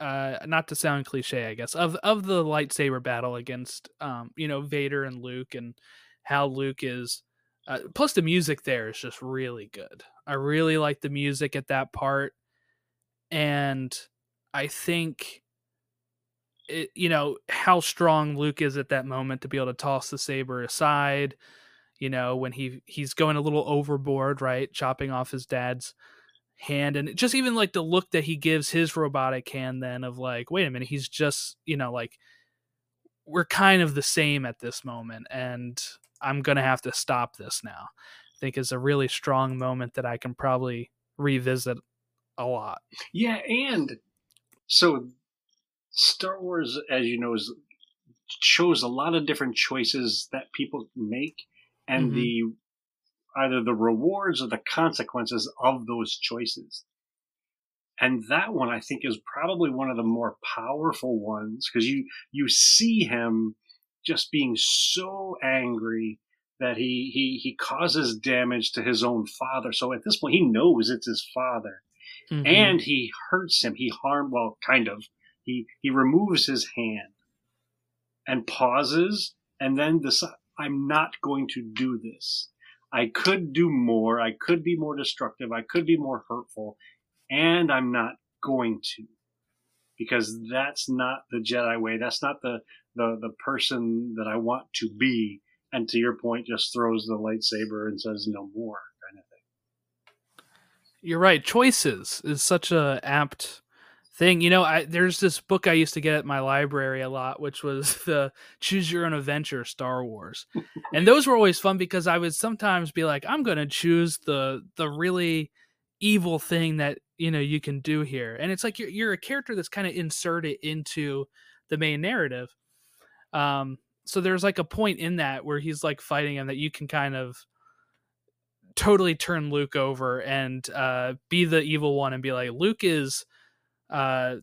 uh, not to sound cliche, I guess, of of the lightsaber battle against, um, you know, Vader and Luke, and how Luke is. Uh, plus, the music there is just really good. I really like the music at that part, and I think it, you know how strong Luke is at that moment to be able to toss the saber aside. You know when he he's going a little overboard, right, chopping off his dad's hand, and just even like the look that he gives his robotic hand, then of like, wait a minute, he's just you know like we're kind of the same at this moment, and I'm gonna have to stop this now. I think is a really strong moment that I can probably revisit a lot. yeah, and so Star Wars, as you know, is shows a lot of different choices that people make, and Mhm. the either the rewards or the consequences of those choices. And that one, I think, is probably one of the more powerful ones because you you see him just being so angry that he he he causes damage to his own father. So at this point, he knows it's his father Mhm. and he hurts him. He harm well, kind of. He he removes his hand and pauses, and then decides, "I'm not going to do this. I could do more. I could be more destructive. I could be more hurtful, and I'm not going to." Because that's not the Jedi way. That's not the, the, the person that I want to be. And to your point, just throws the lightsaber and says no more kind of thing. You're right. Choices is such a apt thing. You know, I, there's this book I used to get at my library a lot, which was the Choose Your Own Adventure Star Wars, and those were always fun because I would sometimes be like, I'm going to choose the the really evil thing that you know you can do here, and it's like you're you're a character that's kind of inserted into the main narrative. Um, so there's like a point in that where he's like fighting him that you can kind of totally turn Luke over and uh, be the evil one and be like, Luke is, uh,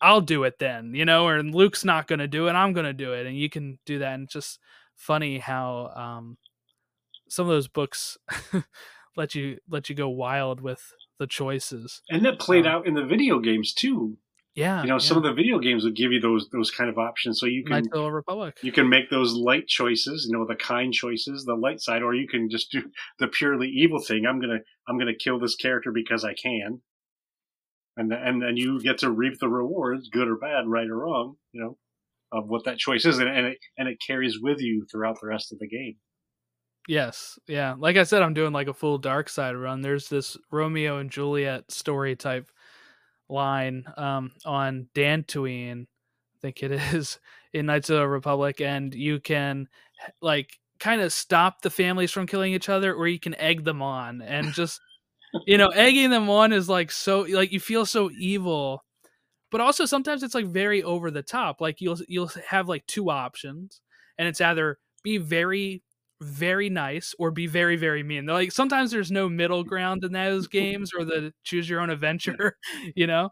I'll do it then, you know, or Luke's not going to do it, I'm going to do it, and you can do that. And it's just funny how um, some of those books let you let you go wild with the choices. And that played Um, out in the video games too. Yeah, You know, some of the video games would give you those those kind of options, so you can Knights of the Republic. you can make those light choices, you know, the kind choices, the light side, or you can just do the purely evil thing. I'm gonna I'm gonna kill this character because I can, and and then you get to reap the rewards, good or bad, right or wrong, you know, of what that choice is, and, and it and it carries with you throughout the rest of the game. Yes, yeah. Like I said, I'm doing like a full dark side run. There's this Romeo and Juliet story type line um, on Dantooine, I think it is, in Knights of the Republic, and you can like kind of stop the families from killing each other, or you can egg them on, and just you know, egging them on is like so like you feel so evil, but also sometimes it's like very over the top. Like you'll you'll have like two options, and it's either be very very nice or be very very mean. They're like sometimes there's no middle ground in those games or the choose your own adventure, you know.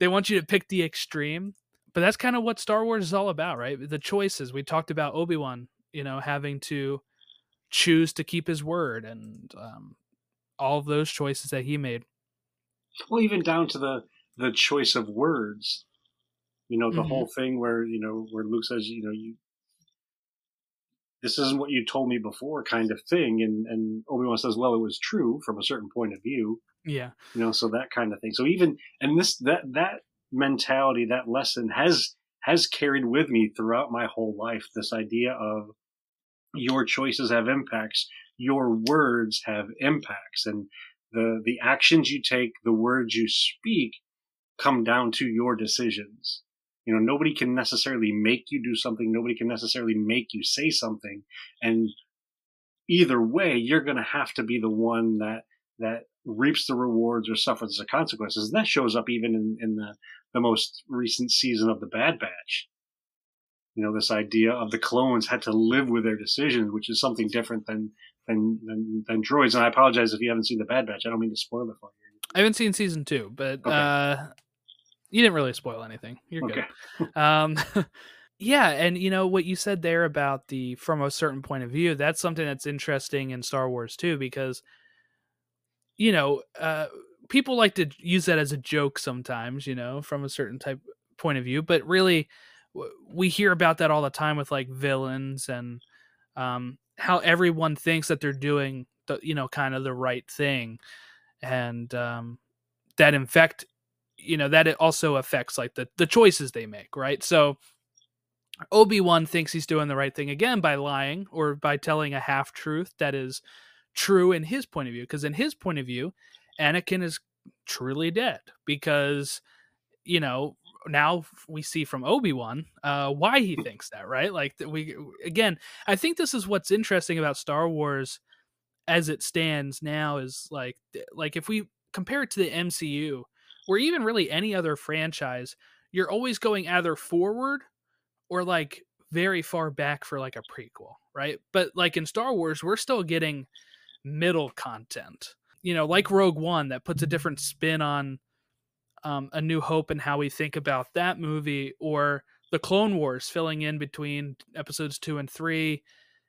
They want you to pick the extreme. But that's kind of what Star Wars is all about, right? The choices. We talked about Obi-Wan, you know, having to choose to keep his word and um, all of those choices that he made. Well, even down to the the choice of words. You know, the Mhm. whole thing where you know where Luke says, you know, you this isn't what you told me before, kind of thing, and and Obi Wan says, well, it was true from a certain point of view. Yeah. You know, so that kind of thing. So even and this that that mentality, that lesson has has carried with me throughout my whole life. This idea of your choices have impacts, your words have impacts, and the the actions you take, the words you speak, come down to your decisions. You know, nobody can necessarily make you do something. Nobody can necessarily make you say something. And either way, you're going to have to be the one that, that reaps the rewards or suffers the consequences. And that shows up even in, in the, the most recent season of the Bad Batch. You know, this idea of the clones had to live with their decisions, which is something different than, than, than, than droids. And I apologize if you haven't seen the Bad Batch. I don't mean to spoil it for you. I haven't seen season two, but Okay. uh, you didn't really spoil anything. You're good. Um, yeah, and you know what you said there about the from a certain point of view. That's something that's interesting in Star Wars too, because you know uh, people like to use that as a joke sometimes. You know, from a certain type point of view, but really we hear about that all the time with like villains and um, how everyone thinks that they're doing the you know kind of the right thing, and um, that in fact you know that it also affects like the the choices they make right? So obi-wan thinks he's doing the right thing again by lying or by telling a half truth that is true in his point of view because in his point of view anakin is truly dead because you know now we see from obi-wan uh why he thinks that right? Like we again i think this is what's interesting about star wars as it stands now is like like if we compare it to the mcu or even really any other franchise, you're always going either forward or like very far back for like a prequel, right? But like in Star Wars, we're still getting middle content, you know, like Rogue One that puts a different spin on um, A New Hope and how we think about that movie, or the Clone Wars filling in between episodes two and three,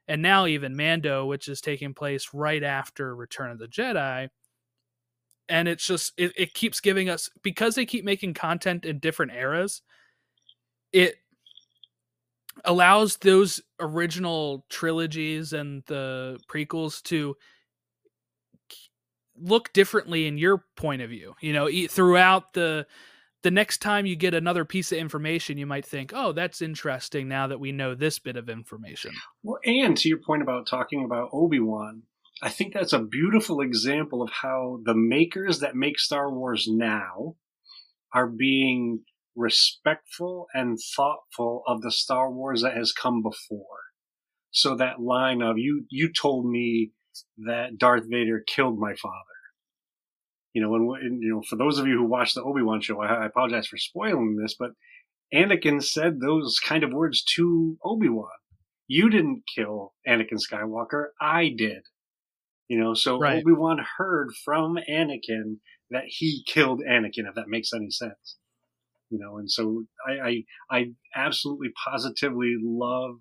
and now even Mando, which is taking place right after Return of the Jedi. And it's just it, it keeps giving us because they keep making content in different eras it allows those original trilogies and the prequels to look differently in your point of view you know throughout the the next time you get another piece of information you might think oh that's interesting now that we know this bit of information Well, and to your point about talking about Obi Wan, I think that's a beautiful example of how the makers that make Star Wars now are being respectful and thoughtful of the Star Wars that has come before. So that line of you, you told me that Darth Vader killed my father. You know, and, and you know, for those of you who watched the Obi Wan show, I, I apologize for spoiling this, but Anakin said those kind of words to Obi Wan. You didn't kill Anakin Skywalker, I did. You know, so Right. Obi Wan heard from Anakin that he killed Anakin, if that makes any sense. You know, and so I, I, I absolutely positively love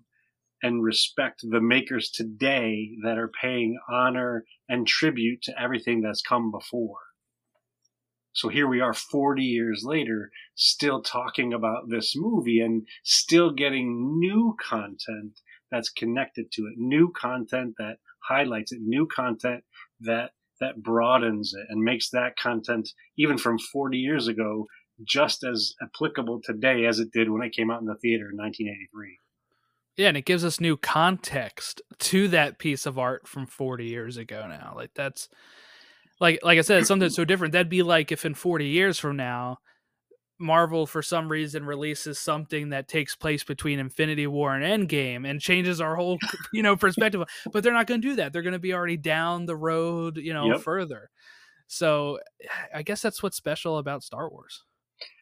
and respect the makers today that are paying honor and tribute to everything that's come before. So here we are 40 years later, still talking about this movie and still getting new content that's connected to it, new content that highlights it, new content that that broadens it and makes that content even from 40 years ago just as applicable today as it did when it came out in the theater in 1983. Yeah, and it gives us new context to that piece of art from 40 years ago now. Like that's like like I said, it's something so different. That'd be like if in 40 years from now, Marvel for some reason releases something that takes place between Infinity War and Endgame and changes our whole you know perspective. But they're not going to do that. They're going to be already down the road, you know, Yep. further. So I guess that's what's special about Star Wars.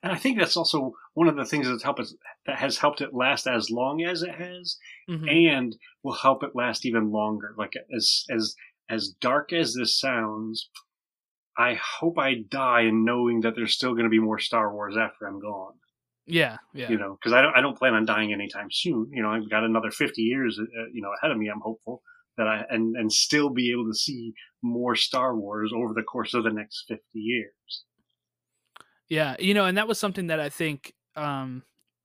And I think that's also one of the things that's helped us, that has helped it last as long as it has, Mhm. and will help it last even longer. Like as as as dark as this sounds, I hope I die in knowing that there's still going to be more Star Wars after I'm gone. Yeah, yeah. You know, because I don't I don't plan on dying anytime soon. You know, I've got another 50 years, uh, you know, ahead of me. I'm hopeful that I and and still be able to see more Star Wars over the course of the next 50 years. Yeah, you know, and that was something that I think um,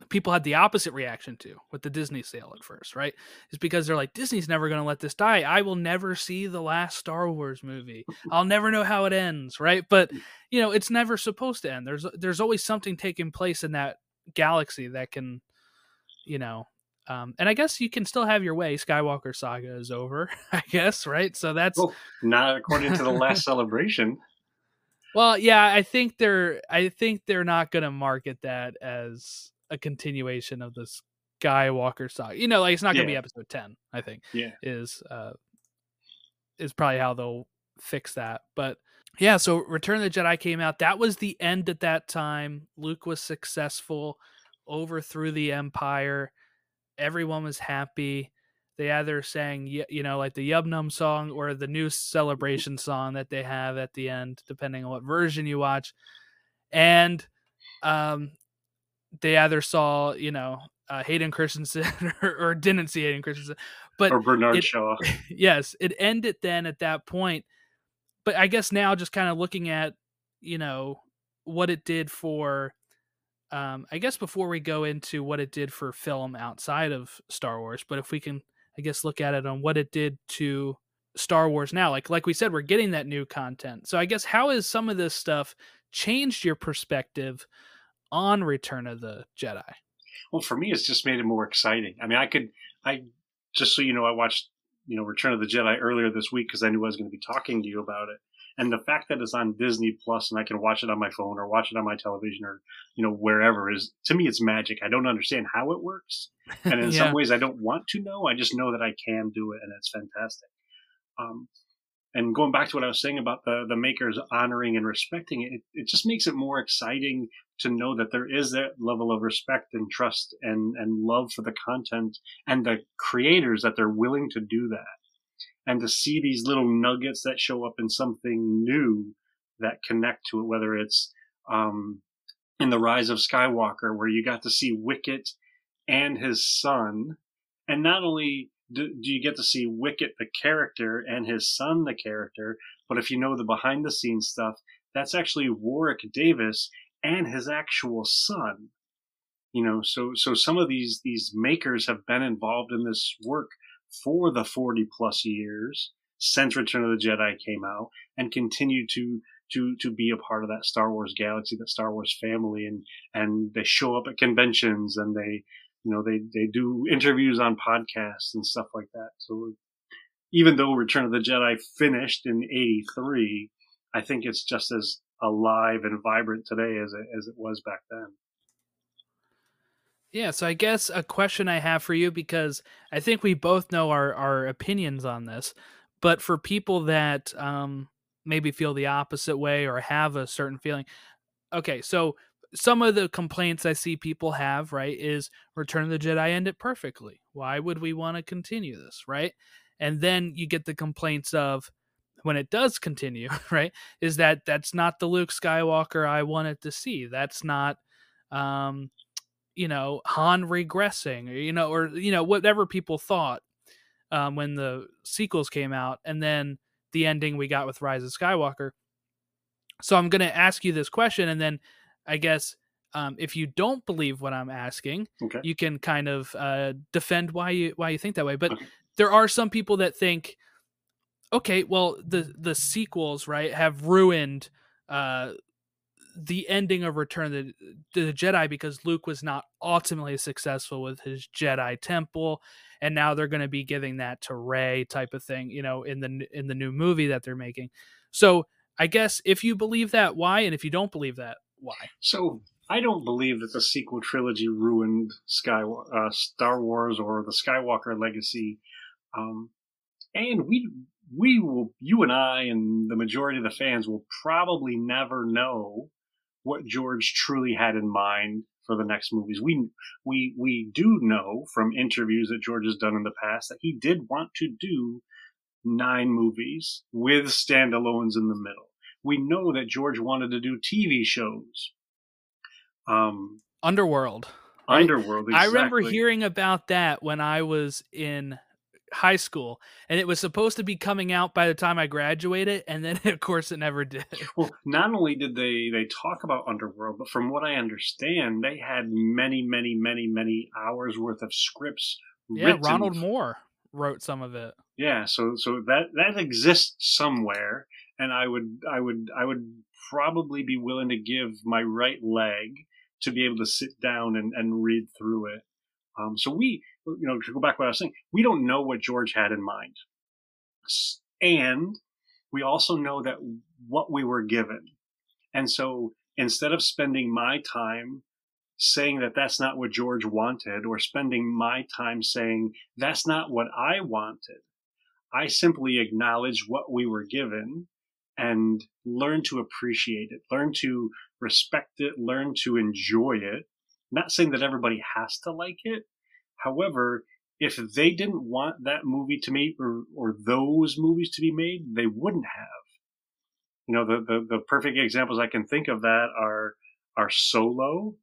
people had the opposite reaction to with the Disney sale at first, right? Is because they're like, Disney's never going to let this die. I will never see the last Star Wars movie. I'll never know how it ends, right? But you know, it's never supposed to end. There's there's always something taking place in that galaxy that can, you know. Um, and I guess you can still have your way. Skywalker saga is over, I guess, right? So that's Well, not according to the last celebration. Well, yeah, I think they're I think they're not going to market that as a continuation of the Skywalker saga. You know, like it's not going to be episode 10, I think. Yeah. Is uh is probably how they'll fix that. But yeah, so Return of the Jedi came out. That was the end at that time. Luke was successful, overthrew the empire. Everyone was happy. They either sang, you know, like the Yub Nub song or the new celebration song that they have at the end, depending on what version you watch. And um, they either saw, you know, uh, Hayden Christensen or, or didn't see Hayden Christensen. But or Bernard it- Shaw. yes, it ended then at that point. But I guess now just kind of looking at, you know, what it did for um I guess before we go into what it did for film outside of Star Wars, but if we can I guess look at it on what it did to Star Wars now. Like like we said we're getting that new content. So I guess how has some of this stuff changed your perspective on Return of the Jedi? Well, for me, it's just made it more exciting. I mean, I could, I just so you know, I watched you know Return of the Jedi earlier this week because I knew I was going to be talking to you about it. And the fact that it's on Disney Plus and I can watch it on my phone or watch it on my television or you know wherever is to me it's magic. I don't understand how it works, and in Yeah. some ways I don't want to know. I just know that I can do it, and it's fantastic. Um, and going back to what I was saying about the the makers honoring and respecting it, it, it just makes it more exciting to know that there is that level of respect and trust and and love for the content and the creators that they're willing to do that and to see these little nuggets that show up in something new that connect to it whether it's um in the rise of skywalker where you got to see wicket and his son. And not only do, do you get to see wicket the character and his son the character but if you know the behind the scenes stuff that's actually warwick davis and his actual son. You know so so some of these these makers have been involved in this work for the 40 plus years since return of the jedi came out and continue to to to be a part of that star wars galaxy that star wars family and and they show up at conventions and they you know they they do interviews on podcasts and stuff like that. So even though return of the jedi finished in 83 i think it's just as alive and vibrant today as it, as it was back then Yeah, so I guess a question I have for you because I think we both know our our opinions on this, but for people that um maybe feel the opposite way or have a certain feeling. Okay, so some of the complaints I see people have, right, is Return of the Jedi ended perfectly. Why would we want to continue this, right? And then you get the complaints of when it does continue, right, is that that's not the Luke Skywalker I wanted to see. That's not um you know Han regressing, or, you know, or you know whatever people thought um, when the sequels came out, and then the ending we got with Rise of Skywalker. So I'm going to ask you this question, and then I guess um, if you don't believe what I'm asking, Okay. you can kind of uh, defend why you why you think that way. But Okay. there are some people that think, okay, well the the sequels right have ruined uh, the ending of Return of the, the Jedi because Luke was not ultimately successful with his Jedi Temple, and now they're going to be giving that to Rey type of thing, you know, in the in the new movie that they're making. So I guess if you believe that, why? And if you don't believe that, why? So I don't believe that the sequel trilogy ruined Sky uh, Star Wars or the Skywalker legacy. Um, and we we will you and I and the majority of the fans will probably never know what George truly had in mind for the next movies. We we we do know from interviews that George has done in the past that he did want to do nine movies with standalones in the middle. We know that George wanted to do TV shows. Um, Underworld. Underworld. I remember hearing about that when I was in high school, and it was supposed to be coming out by the time I graduated, and then of course it never did. Well, not only did they they talk about Underworld, but from what I understand, they had many, many, many, many hours worth of scripts. Yeah, written. Ronald Moore wrote some of it. Yeah, so so that that exists somewhere, and I would I would I would probably be willing to give my right leg to be able to sit down and, and read through it. Um, so we, you know, to go back to what I was saying, we don't know what George had in mind, and we also know that what we were given, and so instead of spending my time saying that that's not what George wanted, or spending my time saying that's not what I wanted. I simply acknowledge what we were given and learn to appreciate it, learn to respect it, learn to enjoy it. Not saying that everybody has to like it. However, if they didn't want that movie to be or, or those movies to be made, they wouldn't have. You know, the, the, the perfect examples I can think of that are are Solo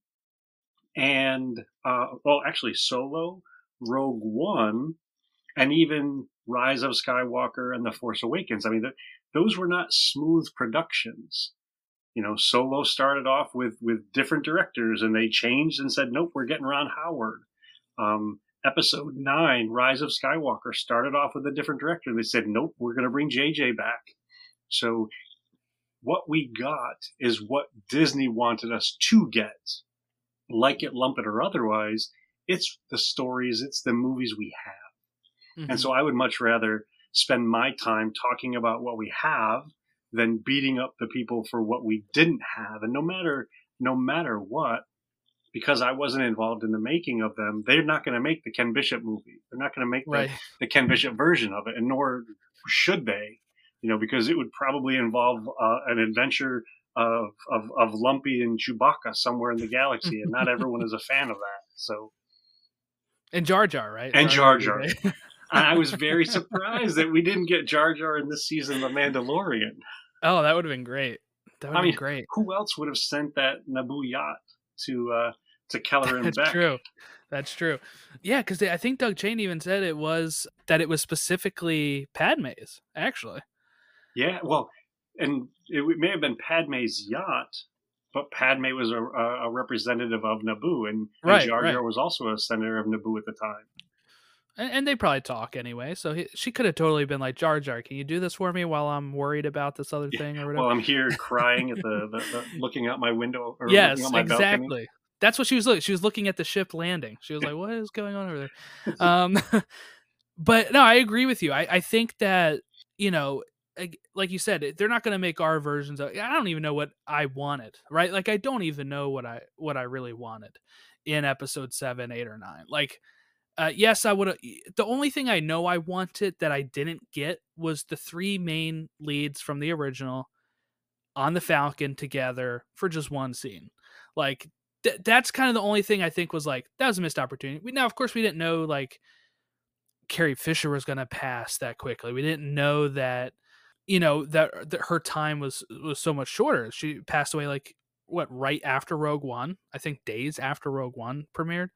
and uh, well, actually Solo, Rogue One, and even Rise of Skywalker and The Force Awakens. I mean, th- those were not smooth productions. You know, Solo started off with with different directors, and they changed and said, "Nope, we're getting Ron Howard." Um, episode nine, Rise of Skywalker, started off with a different director. They said, "Nope, we're going to bring JJ back." So, what we got is what Disney wanted us to get like it, lump it, or otherwise, it's the stories, it's the movies we have. Mhm. And so I would much rather spend my time talking about what we have than beating up the people for what we didn't have. And no matter, no matter what, because I wasn't involved in the making of them, they're not going to make the Ken Bishop movie. They're not going to make the, right. the Ken Bishop version of it, and nor should they, you know, because it would probably involve uh, an adventure of, of of Lumpy and Chewbacca somewhere in the galaxy, and not everyone is a fan of that. So, And Jar Jar, right? And Jar Jar. Jar. and I was very surprised that we didn't get Jar Jar in this season of The Mandalorian. oh, that would have been great. That would I mean, been great. Who else would have sent that Naboo yacht to uh, to Kelleran That's Beq? true. That's true. Yeah, because I think Doug Chiang even said it was that it was specifically Padme's. Actually, Yeah, well, and it may have been Padme's yacht, but Padme was a, a representative of Naboo, and, and Right, Jar Jar right. was also a senator of Naboo at the time. And, and they probably talk anyway. So he, she could have totally been like, Jar Jar, can you do this for me while I'm worried about this other thing or whatever? Well, I'm here crying at the, the, the looking out my window or yes, my balcony. exactly. That's what she was looking. She was looking at the ship landing. She was like, "What is going on over there?" Um, but no, I agree with you. I, I think that you know, like- like you said, they're not going to make our versions. Of, I don't even know what I wanted. Right? Like I don't even know what I what I really wanted in episode seven, eight, or nine. Like, uh, yes, I would. The only thing I know I wanted that I didn't get was the three main leads from the original on the Falcon together for just one scene. Like th- that's kind of the only thing I think was like that was a missed opportunity. We, now, of course, we didn't know like Carrie Fisher was going to pass that quickly. We didn't know that you know that, that her time was was so much shorter. She passed away like what right after Rogue One, I think days after Rogue One premiered.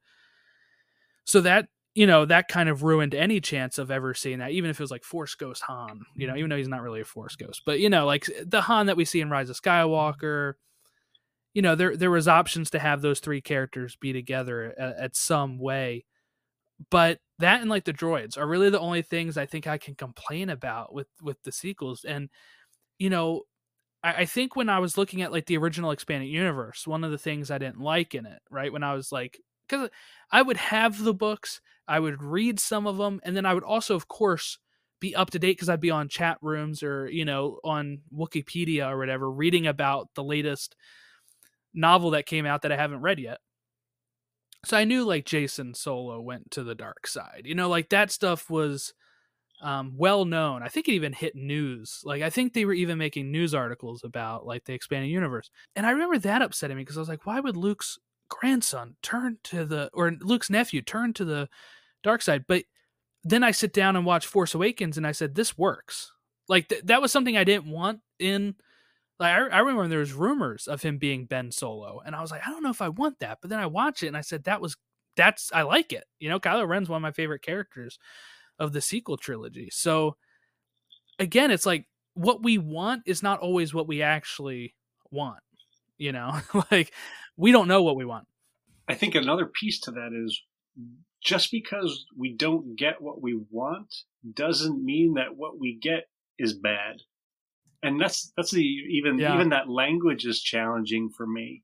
So that you know, that kind of ruined any chance of ever seeing that, even if it was like Force Ghost Han, you know, mm-hmm. even though he's not really a Force Ghost. But, you know, like the Han that we see in Rise of Skywalker, you know, there there was options to have those three characters be together at, at some way. But that and like the droids are really the only things I think I can complain about with with the sequels. And, you know, I, I think when I was looking at like the original expanded universe, one of the things I didn't like in it, right, when I was like because I would have the books, I would read some of them, and then I would also, of course, be up to date because I'd be on chat rooms or you know on Wikipedia or whatever, reading about the latest novel that came out that I haven't read yet. So I knew like Jacen Solo went to the dark side. You know, like that stuff was um, well known. I think it even hit news. Like I think they were even making news articles about like the expanding universe. And I remember that upsetting me because I was like, why would Luke's grandson turn to the or Luke's nephew turn to the dark side? But then I sit down and watch Force Awakens and I said, this works. Like th- that was something I didn't want in like I, I remember there was rumors of him being Ben Solo, and I was like, I don't know if I want that. But then I watch it and I said that was that's I like it. You know, Kylo Ren's one of my favorite characters of the sequel trilogy. So again, it's like what we want is not always what we actually want. You know, like we don't know what we want. I think another piece to that is just because we don't get what we want doesn't mean that what we get is bad. And that's that's the even yeah. even that language is challenging for me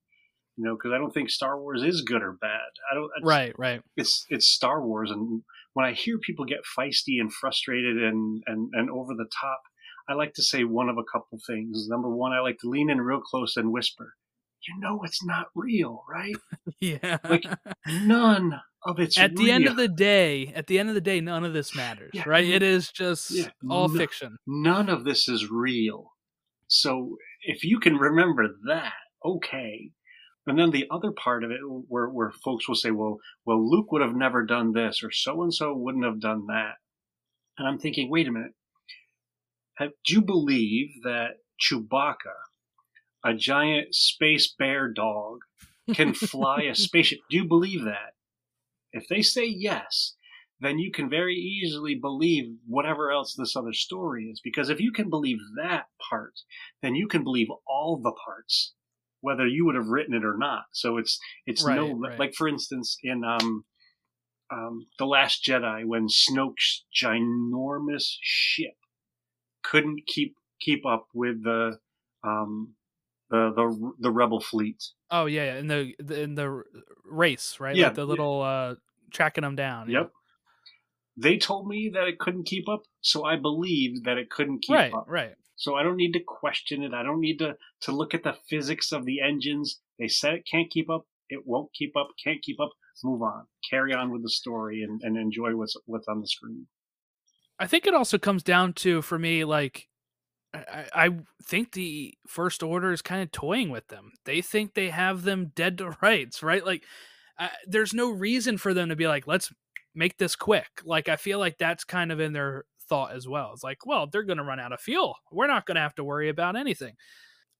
you know because i don't think star wars is good or bad. I don't right right. it's it's star wars. And when i hear people get feisty and frustrated and and and over the top i like to say one of a couple things. Number one i like to lean in real close and whisper you know it's not real right? Yeah. Like none of it's at the end of the day at the end of the day none of this matters yeah, right? it is just yeah, all no, fiction. none of this is real. So if you can remember that okay. And then the other part of it where, where folks will say well well luke would have never done this or so and so wouldn't have done that. And i'm thinking wait a minute. Have, do you believe that chewbacca a giant space bear dog can fly a spaceship do you believe that if they say yes, then you can very easily believe whatever else this other story is. Because if you can believe that part, then you can believe all the parts, whether you would have written it or not. So it's it's right, no right. like for instance in um, um, the Last Jedi when Snoke's ginormous ship couldn't keep keep up with the um, the the the rebel fleet. Oh yeah, yeah. in the, the in the race, right? Yeah, like the little uh tracking them down. Yep. Know? They told me that it couldn't keep up, so I believed that it couldn't keep right, up. Right, So I don't need to question it. I don't need to to look at the physics of the engines. They said it can't keep up. It won't keep up. Can't keep up. Move on. Carry on with the story and, and enjoy what's what's on the screen. I think it also comes down to for me like I, I think the first order is kind of toying with them. They think they have them dead to rights, right? Like, uh, there's no reason for them to be like, let's make this quick. Like, I feel like that's kind of in their thought as well. It's like, well, they're going to run out of fuel. We're not going to have to worry about anything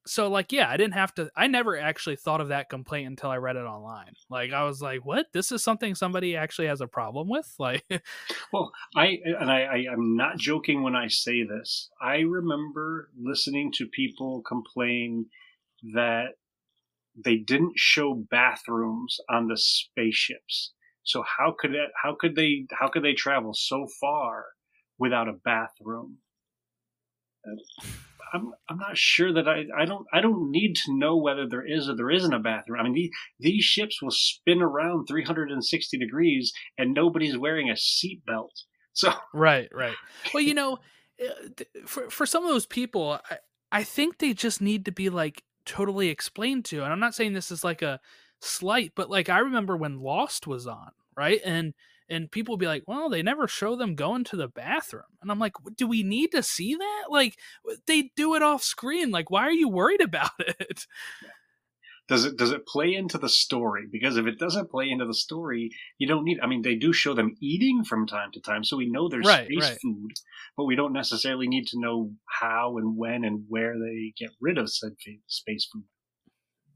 so like yeah i didn't have to i never actually thought of that complaint until i read it online. Like i was like what? This is something somebody actually has a problem with? Like well i and i, I i'm not joking when i say this. I remember listening to people complain that they didn't show bathrooms on the spaceships. So how could it how could they how could they travel so far without a bathroom I'm I'm not sure that I I don't I don't need to know whether there is or there isn't a bathroom. I mean these these ships will spin around 360 degrees and nobody's wearing a seatbelt. So right, right. Well, you know, uh, for for some of those people, I, I think they just need to be like totally explained to. And I'm not saying this is like a slight, but like I remember when Lost was on, right? And and people be like, "Well, they never show them going to the bathroom," and I'm like, "Do we need to see that? Like, they do it off screen. Like, why are you worried about it?" Does it does it play into the story? Because if it doesn't play into the story, you don't need. I mean, they do show them eating from time to time, so we know there's right, space right. food, but we don't necessarily need to know how and when and where they get rid of said space food.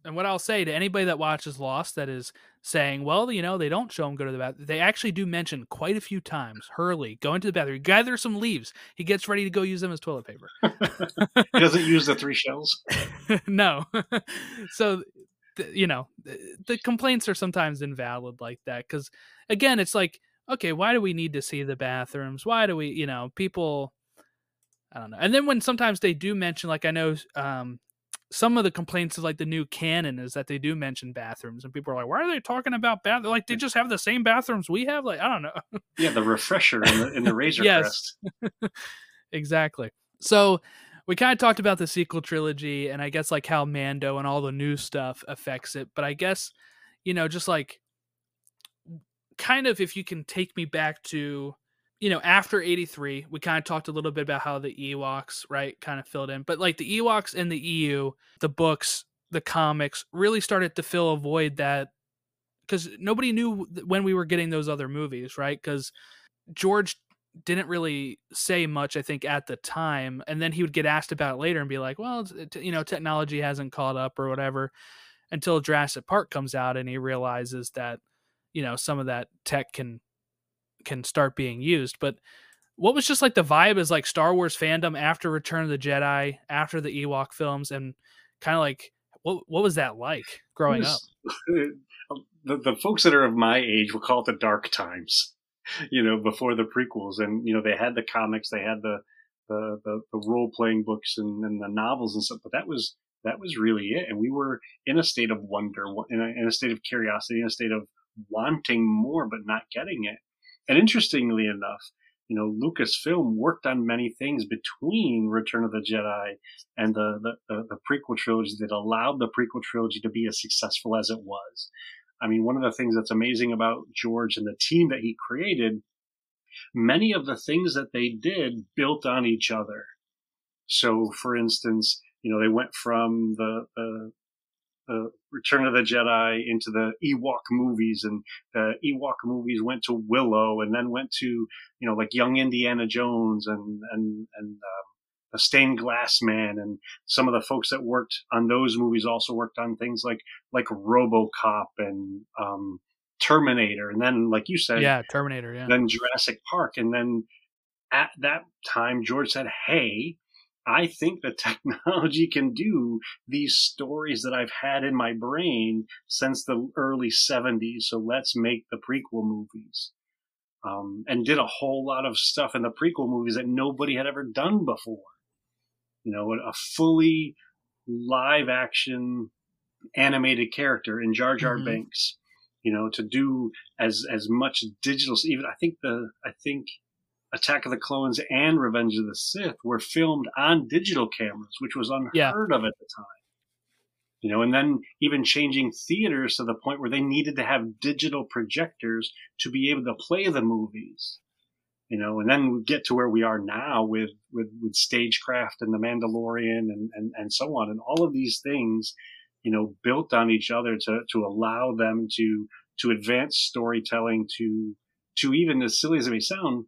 And what I'll say to anybody that watches Lost that is saying, well, you know, they don't show him go to the bathroom. They actually do mention quite a few times Hurley going to the bathroom, gather some leaves. He gets ready to go use them as toilet paper. he doesn't use the three shells. no. so, th- you know, th- the complaints are sometimes invalid like that. Because, again, it's like, okay, why do we need to see the bathrooms? Why do we, you know, people. I don't know. And then when sometimes they do mention, like I know um, some of the complaints of like the new canon is that they do mention bathrooms, and people are like, "Why are they talking about bath? Like they just have the same bathrooms we have." Like I don't know. Yeah, the refresher in the the Razor Yes. Exactly. So we kind of talked about the sequel trilogy, and I guess like how Mando and all the new stuff affects it. But I guess you know, just like kind of if you can take me back to you know after 83 we kind of talked a little bit about how the ewoks right kind of filled in. But like the ewoks and the eu the books the comics really started to fill a void that because nobody knew when we were getting those other movies right? Because george didn't really say much i think at the time. And then he would get asked about it later and be like well you know technology hasn't caught up or whatever until jurassic park comes out and he realizes that you know some of that tech can can start being used but what was just like the vibe is like star wars fandom after return of the jedi after the ewok films and kind of like what what was that like growing It up um, The, the folks that are of my age will call it the dark times, you know, before the prequels. And, you know, they had the comics, they had the, the, the, the role playing books and, and the novels and stuff, but that was, that was really it. And we were in a state of wonder, in a, in a state of curiosity, in a state of wanting more, but not getting it. And interestingly enough, you know, Lucasfilm worked on many things between Return of the Jedi and the, the, the, the prequel trilogy that allowed the prequel trilogy to be as successful as it was. I mean, one of the things that's amazing about George and the team that he created, many of the things that they did built on each other. So, for instance, you know, they went from the, the, the Return of the Jedi into the Ewok movies, and the Ewok movies went to Willow, and then went to you know like Young Indiana Jones and and and um, the Stained Glass Man, and some of the folks that worked on those movies also worked on things like like RoboCop and um, Terminator, and then like you said, yeah terminator yeah then Jurassic Park. And then at that time, George said, Hey, I think the technology can do these stories that I've had in my brain since the early 70s. So let's make the prequel movies. Um, and did a whole lot of stuff in the prequel movies that nobody had ever done before. You know, a fully live action animated character in Jar Jar Mhm. Binks. You know, to do as as much digital. Even I think the I think Attack of the Clones and Revenge of the Sith were filmed on digital cameras, which was unheard Yeah. of at the time. You know, and then even changing theaters to the point where they needed to have digital projectors to be able to play the movies. You know, and then we get to where we are now with, with, with Stagecraft and The Mandalorian and, and, and so on. And all of these things, you know, built on each other to, to allow them to, to advance storytelling to, to even as silly as it may sound,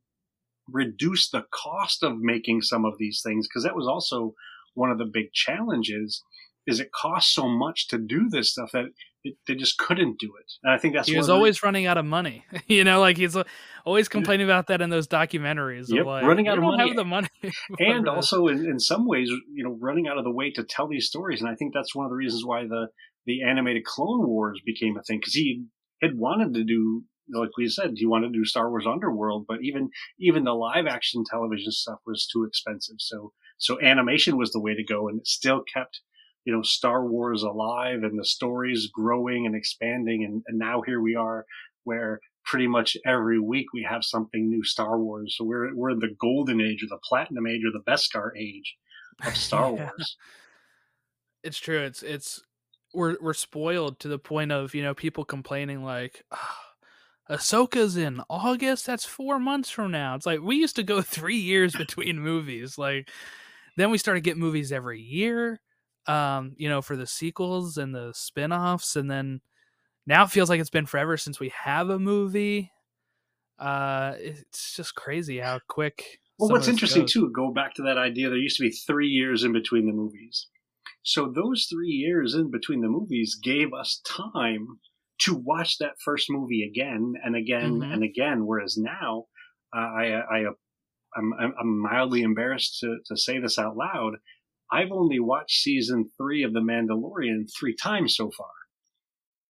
reduce the cost of making some of these things. Cause that was also one of the big challenges is it costs so much to do this stuff that it, they just couldn't do it. And I think that's he was of the- always running out of money you know like he's always complaining about that in those documentaries Yep, like, running out "We of money." have the money and this." also in, in some ways, you know, running out of the way to tell these stories. And I think that's one of the reasons why the, the animated Clone Wars became a thing because he had wanted to do, like we said, he wanted to do Star Wars Underworld, but even, even the live action television stuff was too expensive. So, so animation was the way to go and it still kept, you know, Star Wars alive and the stories growing and expanding. And, and now here we are where pretty much every week we have something new Star Wars. So we're, we're in the golden age or the platinum age or the Beskar age of Star Yeah. Wars. it's true it's it's we're we're spoiled to the point of you know people complaining like "Ah, Ahsoka's in August that's 4 months from now it's like we used to go 3 years between movies like then we started getting movies every year um you know for the sequels and the spin-offs and then now it feels like it's been forever since we have a movie uh it's just crazy how quick Well, what's interesting goes. too, go back to that idea. There used to be three years in between the movies. So those three years in between the movies gave us time to watch that first movie again and again Mhm. and again. Whereas now, uh, I, I, I'm, I'm I'm mildly embarrassed to, to say this out loud. I've only watched season three of The Mandalorian three times so far.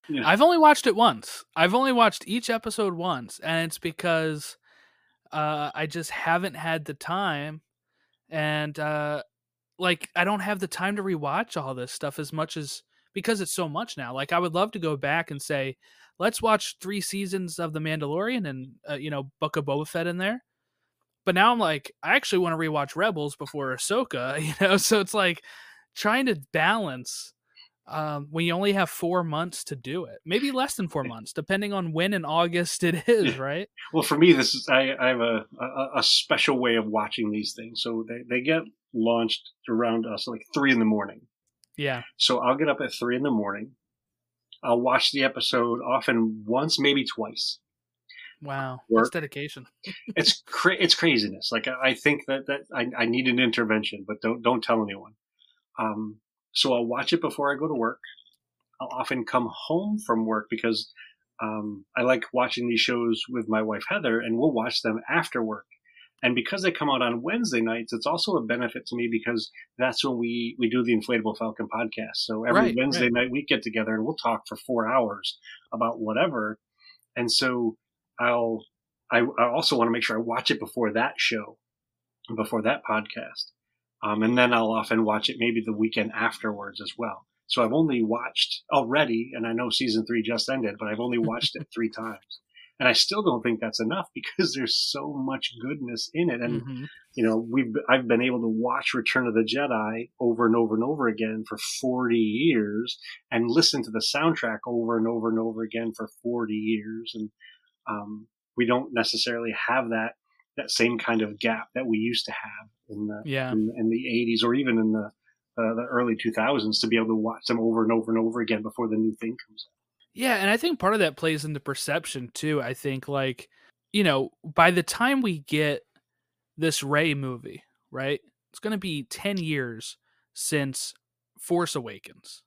Yeah. I've only watched it once. I've only watched each episode once, and it's because uh, I just haven't had the time, and uh, like I don't have the time to rewatch all this stuff as much as because it's so much now. Like I would love to go back and say, let's watch three seasons of The Mandalorian and uh, you know Book of Boba Fett in there. But now I'm like, I actually want to rewatch Rebels before Ahsoka, you know. So it's like trying to balance um, when you only have four months to do it, maybe less than four months, depending on when in August it is, right? Well, for me, this is I, I have a, a a special way of watching these things. So they, they get launched around us like three in the morning. Yeah. So I'll get up at three in the morning. I'll watch the episode often once, maybe twice. Wow. Work. That's dedication. It's cra- it's craziness. Like I I think that that I, I need an intervention, but don't don't tell anyone. Um, so I'll watch it before I go to work. I'll often come home from work because um, I like watching these shows with my wife Heather, and we'll watch them after work. And because they come out on Wednesday nights, it's also a benefit to me because that's when we we do the Inflatable Falcon podcast. So every Right, Wednesday right. night we get together and we'll talk for four hours about whatever. And so I'll I, I also want to make sure I watch it before that show, before that podcast, um, and then I'll often watch it maybe the weekend afterwards as well. So I've only watched already, and I know season three just ended, but I've only watched it three times, and I still don't think that's enough because there's so much goodness in it, and Mhm. you know we've I've been able to watch Return of the Jedi over and over and over again for 40 years, and listen to the soundtrack over and over and over again for 40 years, and um, we don't necessarily have that that same kind of gap that we used to have in the Yeah. in, in the 80s or even in the uh, the early 2000s to be able to watch them over and over and over again before the new thing comes out. Yeah, and I think part of that plays into perception too. I think like, you know, by the time we get this Rey movie, right? It's going to be 10 years since Force Awakens.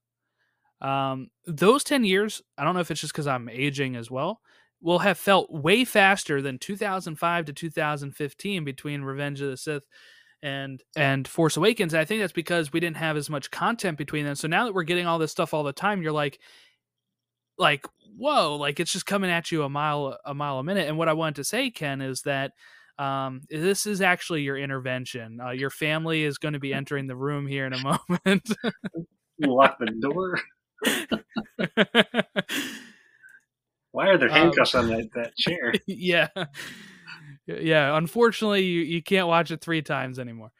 Um those 10 years, I don't know if it's just cuz I'm aging as well, will have felt way faster than 2005 to 2015 between Revenge of the Sith and and Force Awakens. And I think that's because we didn't have as much content between them. So now that we're getting all this stuff all the time, you're like like whoa like it's just coming at you a mile a mile a minute and what i wanted to say ken is that um, this is actually your intervention uh, your family is going to be entering the room here in a moment Lock the door. Why are there Um, handcuffs on that, that chair? yeah yeah unfortunately you, you can't watch it three times anymore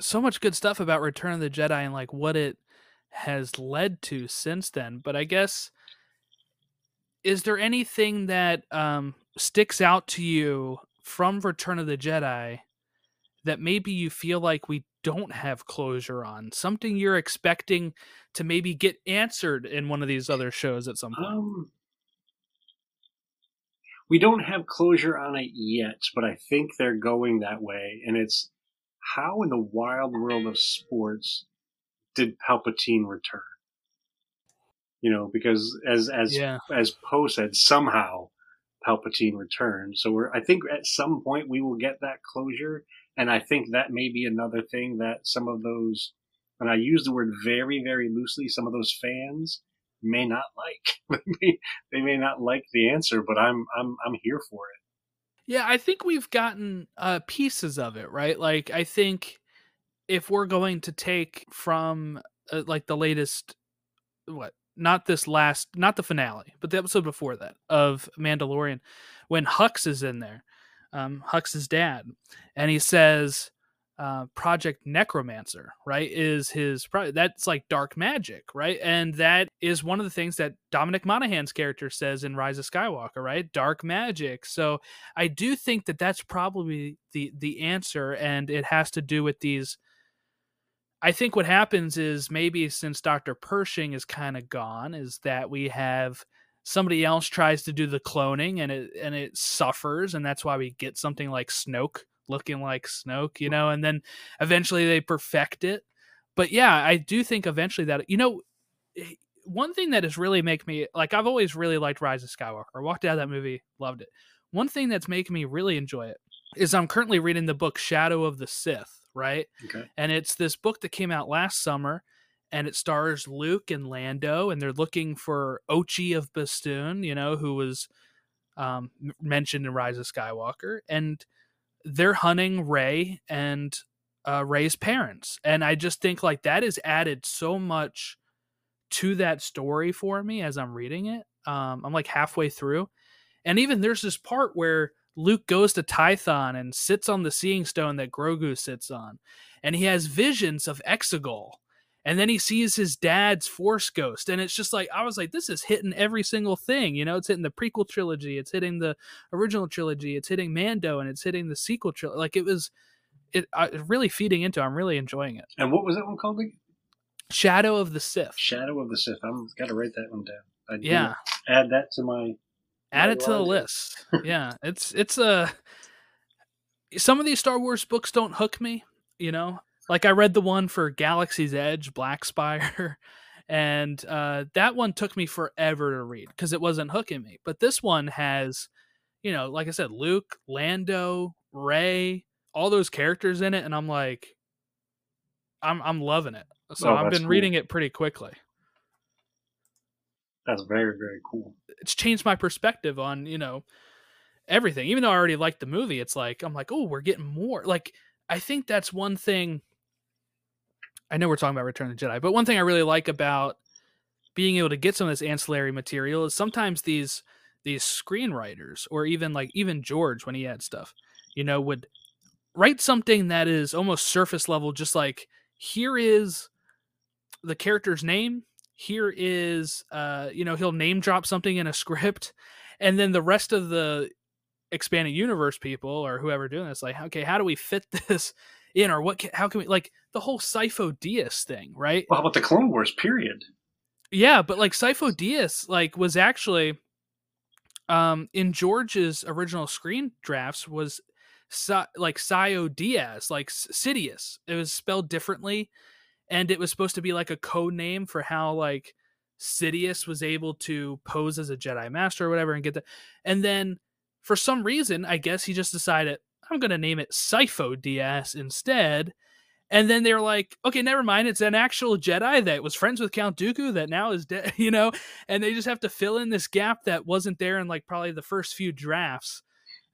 so much good stuff about return of the jedi and like what it has led to since then but i guess is there anything that um, sticks out to you from return of the jedi that maybe you feel like we don't have closure on something you're expecting to maybe get answered in one of these other shows at some point Um, we don't have closure on it yet, but I think they're going that way. And it's how in the wild world of sports did Palpatine return? You know, because as as yeah as Poe said, somehow Palpatine returned. So we're I think at some point we will get that closure, and I think that may be another thing that some of those, and I use the word very very loosely, some of those fans may not like. they, may, they may not like the answer, but I'm I'm I'm here for it. Yeah, I think we've gotten uh, pieces of it, right? Like, I think if we're going to take from uh, like the latest, what, not this last, not the finale, but the episode before that of Mandalorian, when Hux is in there, um, Hux's dad, and he says, uh, Project Necromancer, right? Is his pro- that's like dark magic, right? And that is one of the things that Dominic Monaghan's character says in Rise of Skywalker, right? Dark magic. So I do think that that's probably the the answer, and it has to do with these. I think what happens is maybe since Doctor Pershing is kind of gone, is that we have somebody else tries to do the cloning and it and it suffers, and that's why we get something like Snoke looking like Snoke, you know, and then eventually they perfect it. But yeah, I do think eventually that you know eh, one thing that has really make me like I've always really liked Rise of Skywalker. I walked out of that movie, loved it. One thing that's making me really enjoy it is I'm currently reading the book Shadow of the Sith, right? Okay. And it's this book that came out last summer and it stars Luke and Lando and they're looking for Ochi of Bestoon, you know, who was um, mentioned in Rise of Skywalker and they're hunting Rey and uh, Rey's parents. And I just think like that has added so much to that story for me as I'm reading it. Um, I'm like halfway through. And even there's this part where Luke goes to Tython and sits on the seeing stone that Grogu sits on. And he has visions of Exegol. And then he sees his dad's force ghost. And it's just like, I was like, this is hitting every single thing. You know, it's hitting the prequel trilogy, it's hitting the original trilogy, it's hitting Mando, and it's hitting the sequel trilogy. Like it was, it uh, really feeding into. I'm really enjoying it. And what was that one called again? Shadow of the Sith. Shadow of the Sith. I'm got to write that one down. I Yeah, Add that to my. Add it to the list. yeah, it's it's a. Some of these Star Wars books don't hook me. You know, like I read the one for Galaxy's Edge, Black Spire, and uh, that one took me forever to read because it wasn't hooking me. But this one has, you know, like I said, Luke, Lando, Rey, all those characters in it, and I'm like, I'm I'm loving it. So Oh, I've been cool. reading it pretty quickly. That's very very cool. it's changed my perspective on you know everything even though i already liked the movie it's like i'm like oh we're getting more like i think that's one thing i know we're talking about return of the jedi but one thing i really like about being able to get some of this ancillary material is sometimes these these screenwriters or even like even george when he had stuff you know would write something that is almost surface level just like here is the character's name here is uh you know he'll name drop something in a script and then the rest of the expanding universe people or whoever doing this like okay how do we fit this in or what can, how can we like the whole Sifo Dyas thing right Well, how about the Clone Wars? Period. yeah but like Sifo Dyas like was actually um in George's original screen drafts was like Sio Diaz like Sidious it was spelled differently and it was supposed to be like a code name for how like Sidious was able to pose as a Jedi Master or whatever and get the and then for some reason I guess he just decided I'm gonna name it Sifo Dyas instead and then they're like, okay, never mind. It's an actual Jedi that was friends with Count Dooku that now is dead, you know? And they just have to fill in this gap that wasn't there in like probably the first few drafts.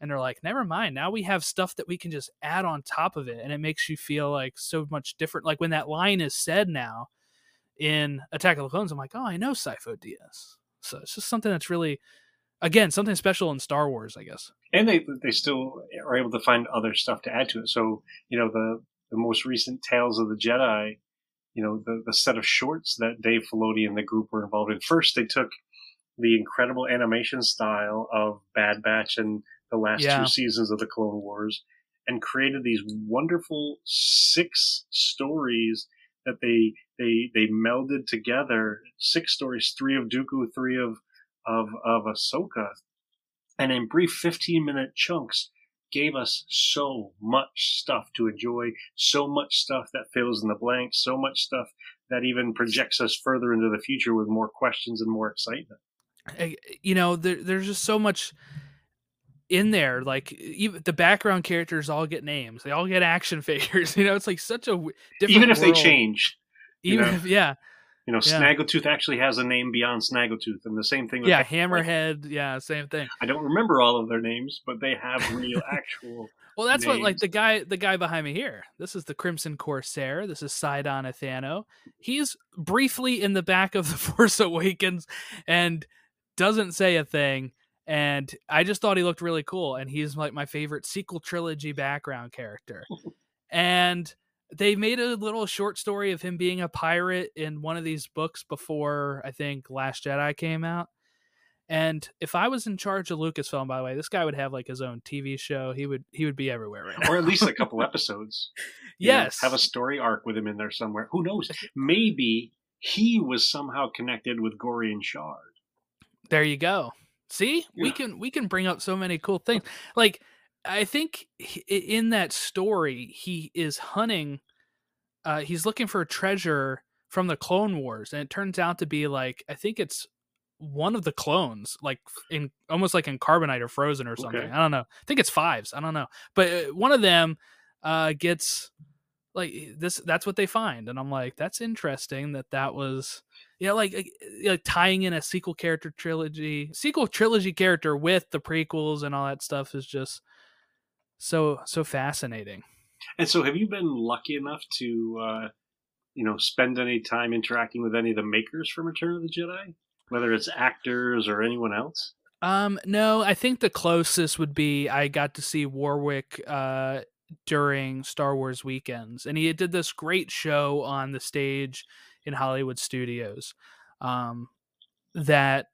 And they're like, never mind. Now we have stuff that we can just add on top of it. And it makes you feel like so much different. Like when that line is said now in Attack of the Clones, I'm like, oh, I know Sifo Dyas. So it's just something that's really, again, something special in Star Wars, I guess. and they they still are able to find other stuff to add to it. So you know the the most recent Tales of the Jedi, you know the the set of shorts that Dave Filoni and the group were involved in. First, they took the incredible animation style of Bad Batch and the last Yeah. two seasons of the Clone Wars, and created these wonderful six stories that they they they melded together. Six stories, three of Dooku, three of of of Ahsoka, and in brief 15 minute chunks gave us so much stuff to enjoy, so much stuff that fills in the blanks, so much stuff that even projects us further into the future with more questions and more excitement. Eh, you know there, there's just so much in there like even the background characters all get names they all get action figures you know it's like such a w- different Even if they world. change, you even know. if yeah you know, Yeah. Snaggletooth actually has a name beyond Snaggletooth, and the same thing. With yeah like, hammerhead yeah same thing I don't remember all of their names, but they have real actual. well that's what like the guy the guy behind me here this is the crimson corsair this is Sidon Ithano he's briefly in the back of the force awakens and doesn't say a thing and i just thought he looked really cool and he's like my favorite sequel trilogy background character and they made a little short story of him being a pirate in one of these books before I think Last Jedi came out. And if I was in charge of Lucasfilm, by the way, this guy would have like his own TV show. He would he would be everywhere right or at least a couple episodes. you know, yes, have a story arc with him in there somewhere. Who knows? Maybe he was somehow connected with Gorian Shard. there you go. See, we can we can bring up so many cool things. Like I think in that story, he is hunting. Uh, he's looking for a treasure from the Clone Wars, and it turns out to be like I think it's one of the clones, like in almost like in carbonite or frozen or something. Okay. I don't know. I think it's fives. I don't know, but uh, one of them uh, gets like this. That's what they find, and I'm like, that's interesting that that was. Yeah, like, like like tying in a sequel character trilogy, sequel trilogy character with the prequels and all that stuff is just so so fascinating. And so, have you been lucky enough to, uh, you know, spend any time interacting with any of the makers from Return of the Jedi, whether it's actors or anyone else? Um, no, I think the closest would be I got to see Warwick uh, during Star Wars weekends, and he did this great show on the stage in Hollywood studios. Um, that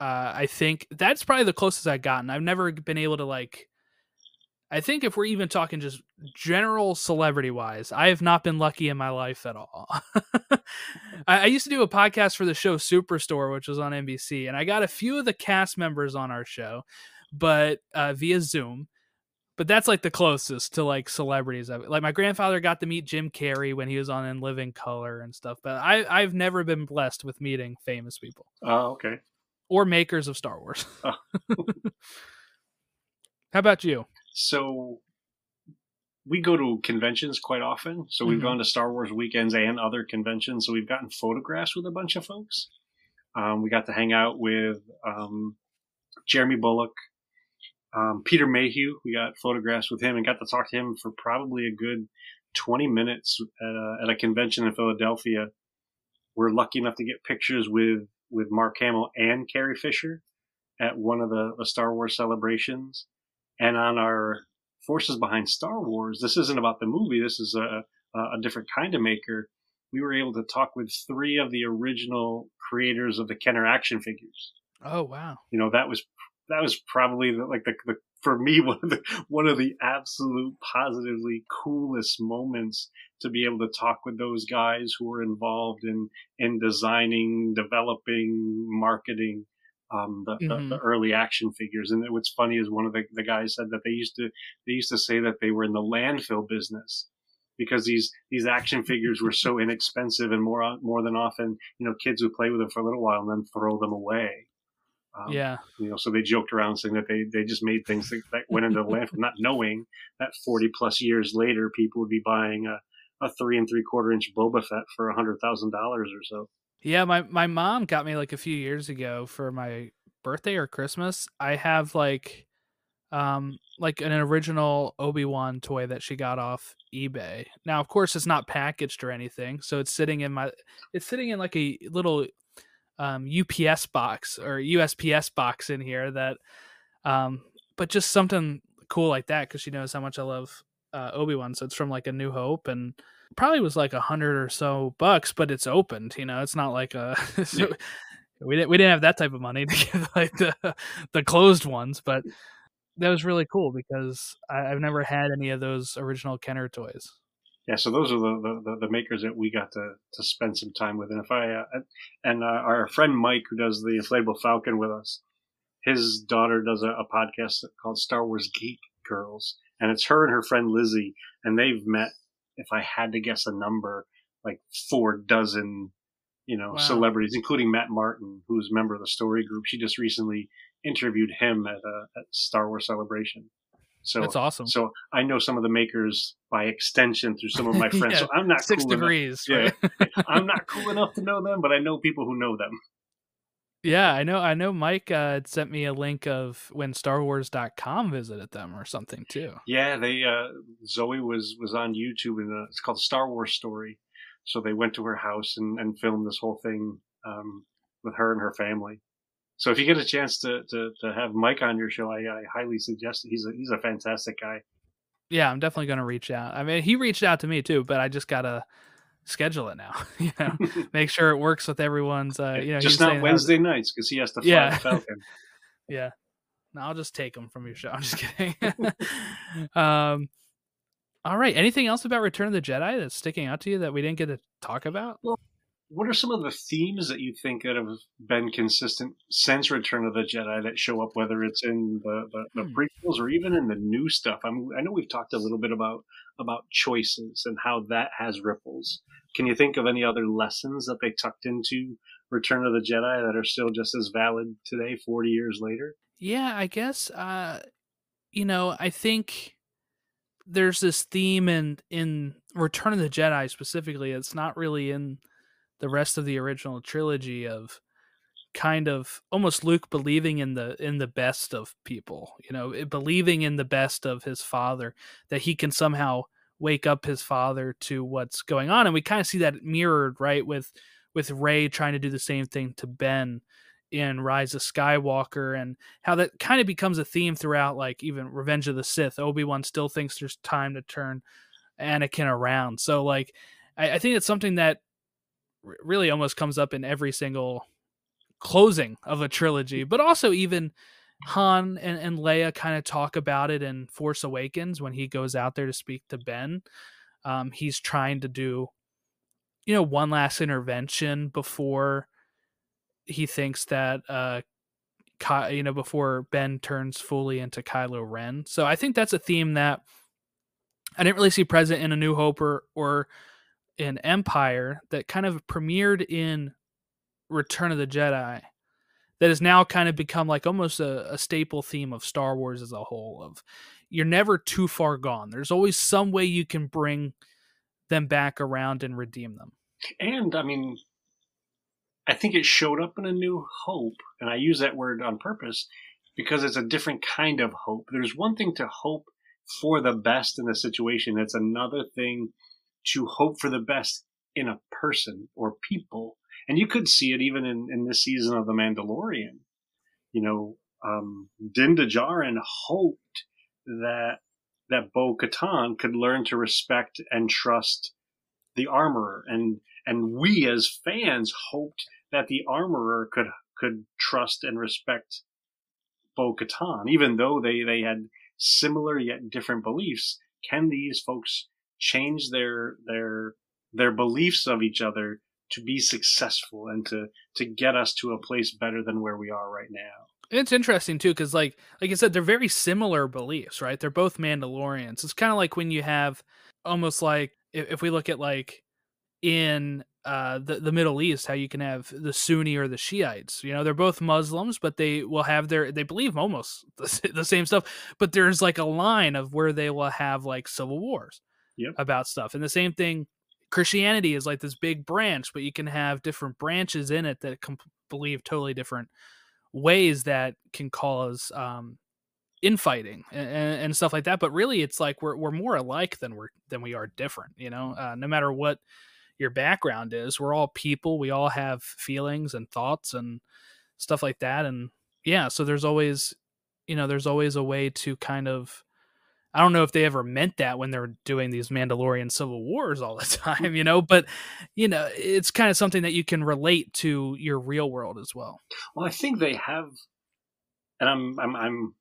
uh, I think that's probably the closest I've gotten. I've never been able to like. I think if we're even talking just general celebrity wise, I have not been lucky in my life at all. I, I used to do a podcast for the show Superstore, which was on NBC, and I got a few of the cast members on our show, but uh, via Zoom. But that's like the closest to like celebrities. I've, like my grandfather got to meet Jim Carrey when he was on In Living Color and stuff. But I, I've never been blessed with meeting famous people Oh, okay. or makers of Star Wars. Oh. How about you? So we go to conventions quite often. So we've Mhm. gone to Star Wars weekends and other conventions. So we've gotten photographs with a bunch of folks. Um, we got to hang out with um, Jeremy Bulloch, um, Peter Mayhew. We got photographs with him and got to talk to him for probably a good 20 minutes at a, at a convention in Philadelphia. We're lucky enough to get pictures with, with Mark Hamill and Carrie Fisher at one of the, the Star Wars celebrations. And on our forces behind Star Wars, this isn't about the movie. This is a, a different kind of maker. We were able to talk with three of the original creators of the Kenner action figures. Oh wow. You know, that was, that was probably the, like the, the, for me, one of the, one of the absolute positively coolest moments to be able to talk with those guys who were involved in, in designing, developing, marketing, um, the, Mhm. the, the early action figures. And what's funny is one of the, the guys said that they used to they used to say that they were in the landfill business because these these action figures were so inexpensive and more more than often you know kids would play with them for a little while and then throw them away. Um, yeah. you know, so they joked around saying that they, they just made things that, that went into the landfill, not knowing that 40 plus years later, people would be buying a, a three and three quarter inch Boba Fett for a hundred thousand dollars or so. Yeah, my my mom got me like a few years ago for my birthday or Christmas. I have like um like an original Obi-Wan toy that she got off eBay. Now, of course, it's not packaged or anything, so it's sitting in my it's sitting in like a little um UPS box or USPS box in here that um but just something cool like that cuz she knows how much I love uh, Obi-Wan, so it's from like a New Hope and probably was like a hundred or so bucks, but it's opened. You know, it's not like a. so we didn't we didn't have that type of money to give like the the closed ones, but that was really cool because I, I've never had any of those original Kenner toys. Yeah, so those are the, the, the makers that we got to, to spend some time with. And if I, uh, and uh, our friend Mike, who does the Inflatable Falcon with us, his daughter does a, a podcast called Star Wars Geek Girls. And it's her and her friend Lizzie. And they've met, if I had to guess a number, like four dozen, you know, Wow. celebrities, including Matt Martin, who's a member of the story group. She just recently interviewed him at a at Star Wars Celebration. So That's awesome. so I know some of the makers by extension through some of my friends. Yeah, so I'm not Six cool enough. degrees. Yeah. I'm not cool enough to know them, but I know people who know them. yeah, I know. I know. Mike uh, had sent me a link of when StarWars.com visited them or something too. Yeah, they uh, Zoe was was on YouTube and uh, it's called Star Wars Story. So they went to her house and, and filmed this whole thing um, with her and her family. So if you get a chance to, to, to have Mike on your show, I, I highly suggest it. He's a he's a fantastic guy. Yeah, I'm definitely gonna reach out. I mean, he reached out to me too, but I just gotta schedule it now. you know, make sure it works with everyone's. Uh, you know, Just not how- Wednesday nights because he has to fly Yeah. the Falcon. Yeah. No, I'll just take them from your show. I'm just kidding. um, all right. Anything else about Return of the Jedi that's sticking out to you that we didn't get to talk about? What are some of the themes that you think that have been consistent since Return of the Jedi that show up, whether it's in the, the, the Hmm. prequels or even in the new stuff? I'm, I know we've talked a little bit about about choices and how that has ripples. Can you think of any other lessons that they tucked into Return of the Jedi that are still just as valid today, 40 years later? Yeah, I guess uh you know, I think there's this theme in in Return of the Jedi specifically. It's not really in the rest of the original trilogy of kind of almost Luke believing in the in the best of people, you know, believing in the best of his father that he can somehow wake up his father to what's going on and we kind of see that mirrored right with with Rey trying to do the same thing to Ben in Rise of Skywalker and how that kind of becomes a theme throughout like even Revenge of the Sith. Obi-Wan still thinks there's time to turn Anakin around. So like I, I think it's something that really almost comes up in every single closing of a trilogy, but also even Han and, and Leia kind of talk about it in Force Awakens when he goes out there to speak to Ben. Um, he's trying to do, you know, one last intervention before he thinks that uh Ky- you know before Ben turns fully into Kylo Ren. So I think that's a theme that I didn't really see present in A New Hope or or in Empire that kind of premiered in Return of the Jedi that has now kind of become like almost a, a staple theme of Star Wars as a whole of you're never too far gone. There's always some way you can bring them back around and redeem them. And I mean, I think it showed up in a new hope, and I use that word on purpose because it's a different kind of hope. There's one thing to hope for the best in a situation, it's another thing to hope for the best in a person or people. And you could see it even in, in this season of The Mandalorian. You know, um, Din Djarin hoped that that Bo Katan could learn to respect and trust the armorer, and and we as fans hoped that the armorer could could trust and respect Bo Katan, even though they they had similar yet different beliefs. Can these folks change their their their beliefs of each other to be successful and to to get us to a place better than where we are right now? It's interesting too, because like like I said, they're very similar beliefs, right? They're both Mandalorians. It's kind of like when you have almost like if, if we look at like in uh, the the Middle East, how you can have the Sunni or the Shiites. You know, they're both Muslims, but they will have their they believe almost the, the same stuff. But there's like a line of where they will have like civil wars Yep. about stuff, and the same thing. Christianity is like this big branch, but you can have different branches in it that com- believe totally different ways that can cause um, infighting and, and stuff like that. But really, it's like we're we're more alike than we're than we are different. You know, uh, no matter what your background is, we're all people. We all have feelings and thoughts and stuff like that. And yeah, so there's always, you know, there's always a way to kind of. I don't know if they ever meant that when they're doing these Mandalorian civil wars all the time, you know, but you know, it's kind of something that you can relate to your real world as well. Well, I think they have, and I'm I'm I'm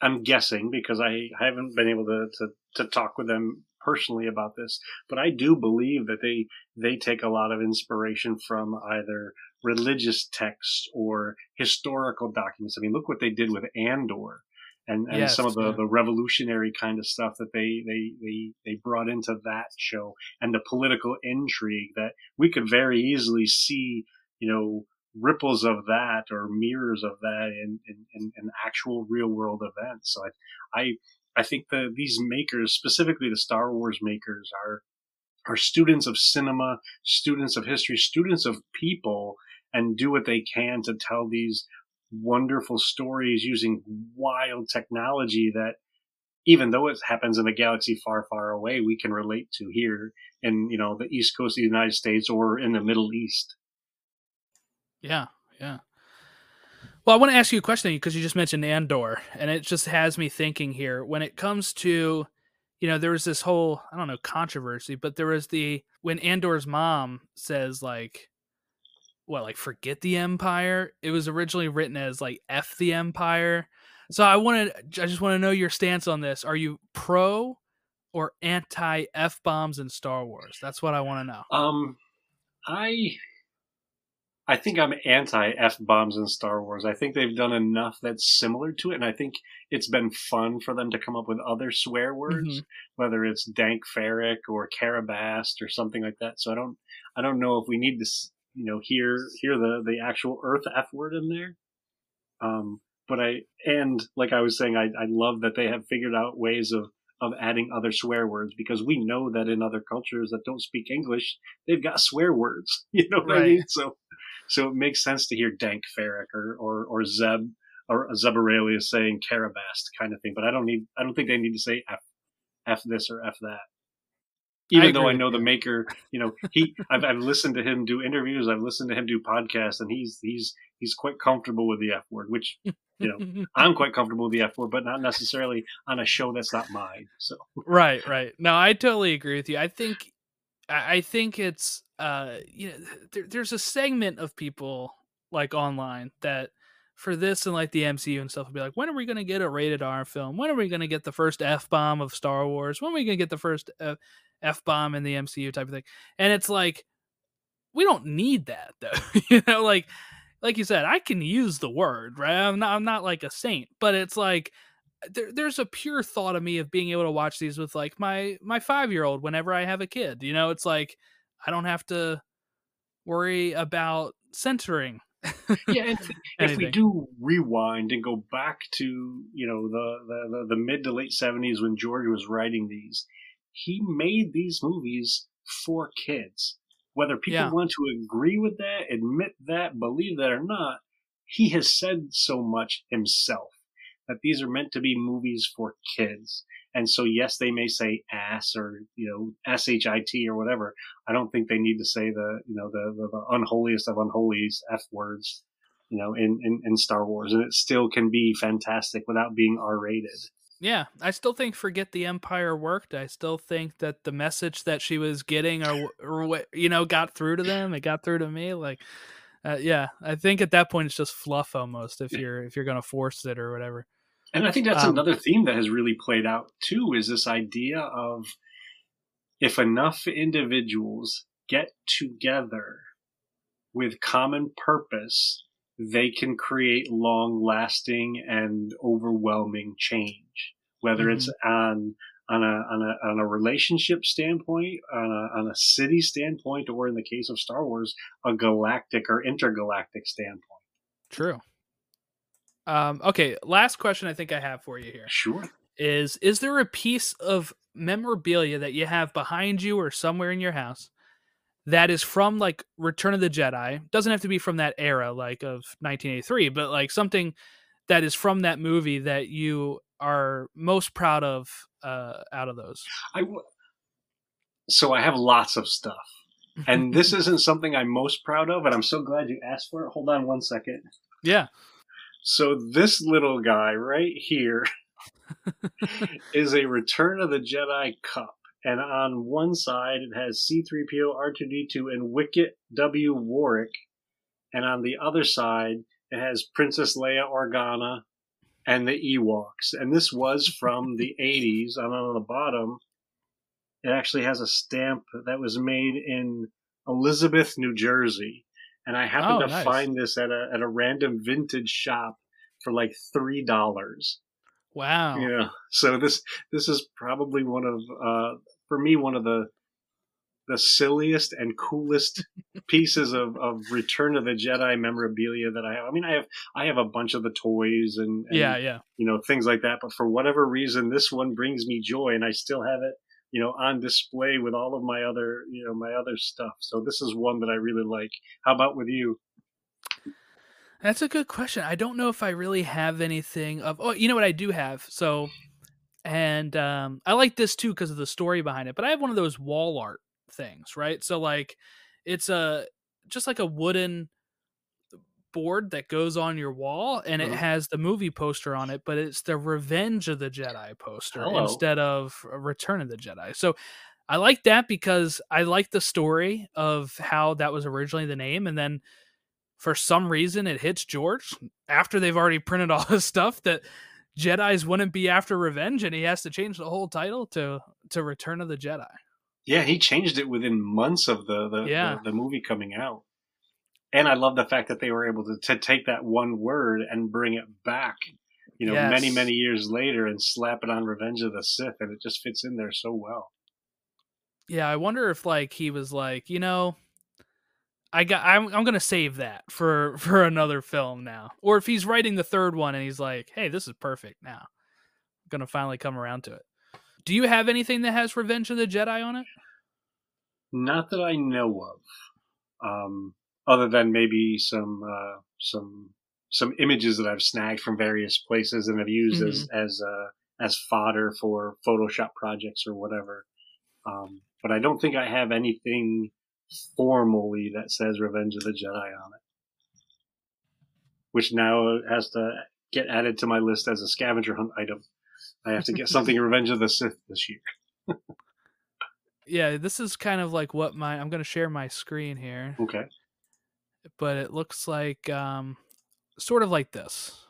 I'm guessing because I haven't been able to to, to talk with them personally about this, but I do believe that they they take a lot of inspiration from either religious texts or historical documents. I mean, look what they did with Andor. And, and Yes, some of the, the revolutionary kind of stuff that they, they, they, they brought into that show and the political intrigue that we could very easily see, you know, ripples of that or mirrors of that in, in, in, actual real world events. So I, I, I think the, these makers, specifically the Star Wars makers are, are students of cinema, students of history, students of people and do what they can to tell these wonderful stories using wild technology that even though it happens in a galaxy far, far away, we can relate to here in, you know, the East Coast of the United States or in the Middle East. Yeah, yeah. Well, I want to ask you a question because you just mentioned Andor, and it just has me thinking here. When it comes to, you know, there was this whole I don't know controversy, but there was the when Andor's mom says like, what like forget the Empire. It was originally written as like F the Empire. So I wanted, I just want to know your stance on this. Are you pro or anti F bombs in Star Wars? That's what I want to know. Um, I, I think I'm anti f bombs in Star Wars. I think they've done enough that's similar to it, and I think it's been fun for them to come up with other swear words, Mhm. whether it's dank farrik or karabast or something like that. So I don't, I don't know if we need to, s- you know, hear hear the the actual Earth f word in there. Um, but I and like I was saying, I I love that they have figured out ways of of adding other swear words because we know that in other cultures that don't speak English, they've got swear words. You know what I Right. mean? So so it makes sense to hear Dank Farrik or or, or Zeb or Zeb Orrelios saying Karabast kind of thing. But I don't need I don't think they need to say F F this or F that. Even though I know the maker, you know, he I've, I've listened to him do interviews, I've listened to him do podcasts, and he's he's he's quite comfortable with the F word, which you know I'm quite comfortable with the F word, but not necessarily on a show that's not mine. So. Right right. No i totally agree with you. I think i I think it's uh you know there, there's a segment of people like online that for this and like the mcu and stuff will be like when are we going to get a rated r film? When are we going to get the first f-bomb of star wars? When are we going to get the first uh, f-bomb in the mcu type of thing and it's like we don't need that though you know like like you said i can use the word right i'm not i'm not like a saint but it's like there, there's a pure thought of me of being able to watch these with like my my five year old whenever I have a kid. You know, it's like I don't have to worry about censoring. yeah, and if we do rewind and go back to you know the, the, the, the mid to late seventies when George was writing these, he made these movies for kids. Whether people Yeah. want to agree with that, admit that, believe that or not, he has said so much himself that these are meant to be movies for kids. And so, yes, they may say ass or you know shit or whatever. I don't think they need to say the you know the the, the unholiest of unholies f words, you know, in, in in Star Wars, and it still can be fantastic without being R rated. Yeah, I still think Forget the Empire worked. I still think that the message that she was getting, or, or you know, got through to them. It got through to me. Like, uh, yeah, I think at that point it's just fluff almost. If you're if you're gonna force it or whatever. And I think that's Um, another theme that has really played out too is this idea of if enough individuals get together with common purpose, they can create long lasting and overwhelming change. Whether it's on on a on a on a relationship standpoint, on a on a city standpoint, or in the case of Star Wars, a galactic or intergalactic standpoint. True. Um, okay, last question I think I have for you here. Sure. is is there a piece of memorabilia that you have behind you or somewhere in your house that is from like Return of the Jedi? Doesn't have to be from that era like of 1983, but like something that is from that movie that you are most proud of uh out of those. I w- so I have lots of stuff, and this isn't something I'm most proud of, and I'm so glad you asked for it. Hold on one second. yeah. So this little guy right here is a Return of the Jedi cup, and on one side it has C-3PO, R2D2, and Wicket W. Warrick, and on the other side it has Princess Leia Organa and the Ewoks. And this was from the 80s, and on the bottom it actually has a stamp that was made in Elizabeth, New Jersey. And I happened Oh, to nice. find this at a at a random vintage shop for like three dollars. Wow. Yeah. So this this is probably one of uh for me one of the the silliest and coolest pieces of, of Return of the Jedi memorabilia that I have. I mean I have I have a bunch of the toys and, and Yeah, yeah. you know things like that but for whatever reason this one brings me joy and i still have it you know on display with all of my other you know my other stuff so this is one that i really like how about with you That's a good question. I don't know if I really have anything of. Oh, you know what I do have. So, and um, I like this too because of the story behind it. But I have one of those wall art things, right? So like, it's a just like a wooden board that goes on your wall, and it Mhm. has the movie poster on it, but it's the Revenge of the Jedi poster Hello. instead of Return of the Jedi. So. I like that because I like the story of how that was originally the name, and then for some reason it hits George after they've already printed all this stuff that Jedi's wouldn't be after revenge and he has to change the whole title to to Return of the Jedi. yeah he changed it within months of the the, Yeah. the, the movie coming out and I love the fact that they were able to, to take that one word and bring it back, you know, Yes. many many years later and slap it on Revenge of the Sith, and it just fits in there so well. Yeah, I wonder if like he was like, you know, I got I'm I'm gonna save that for for another film now, or if he's writing the third one and he's like, hey, this is perfect now, I'm gonna finally come around to it. Do you have anything that has Revenge of the Jedi on it? Not that I know of, um, other than maybe some uh, some some images that I've snagged from various places and have used as as uh, as fodder for Photoshop projects or whatever. Um, but I don't think I have anything formally that says Revenge of the Jedi on it, which now has to get added to my list as a scavenger hunt item. I have to get something Revenge of the Sith this year. Yeah, this is kind of like what my I'm gonna share my screen here, Okay. but it looks like um sort of like this.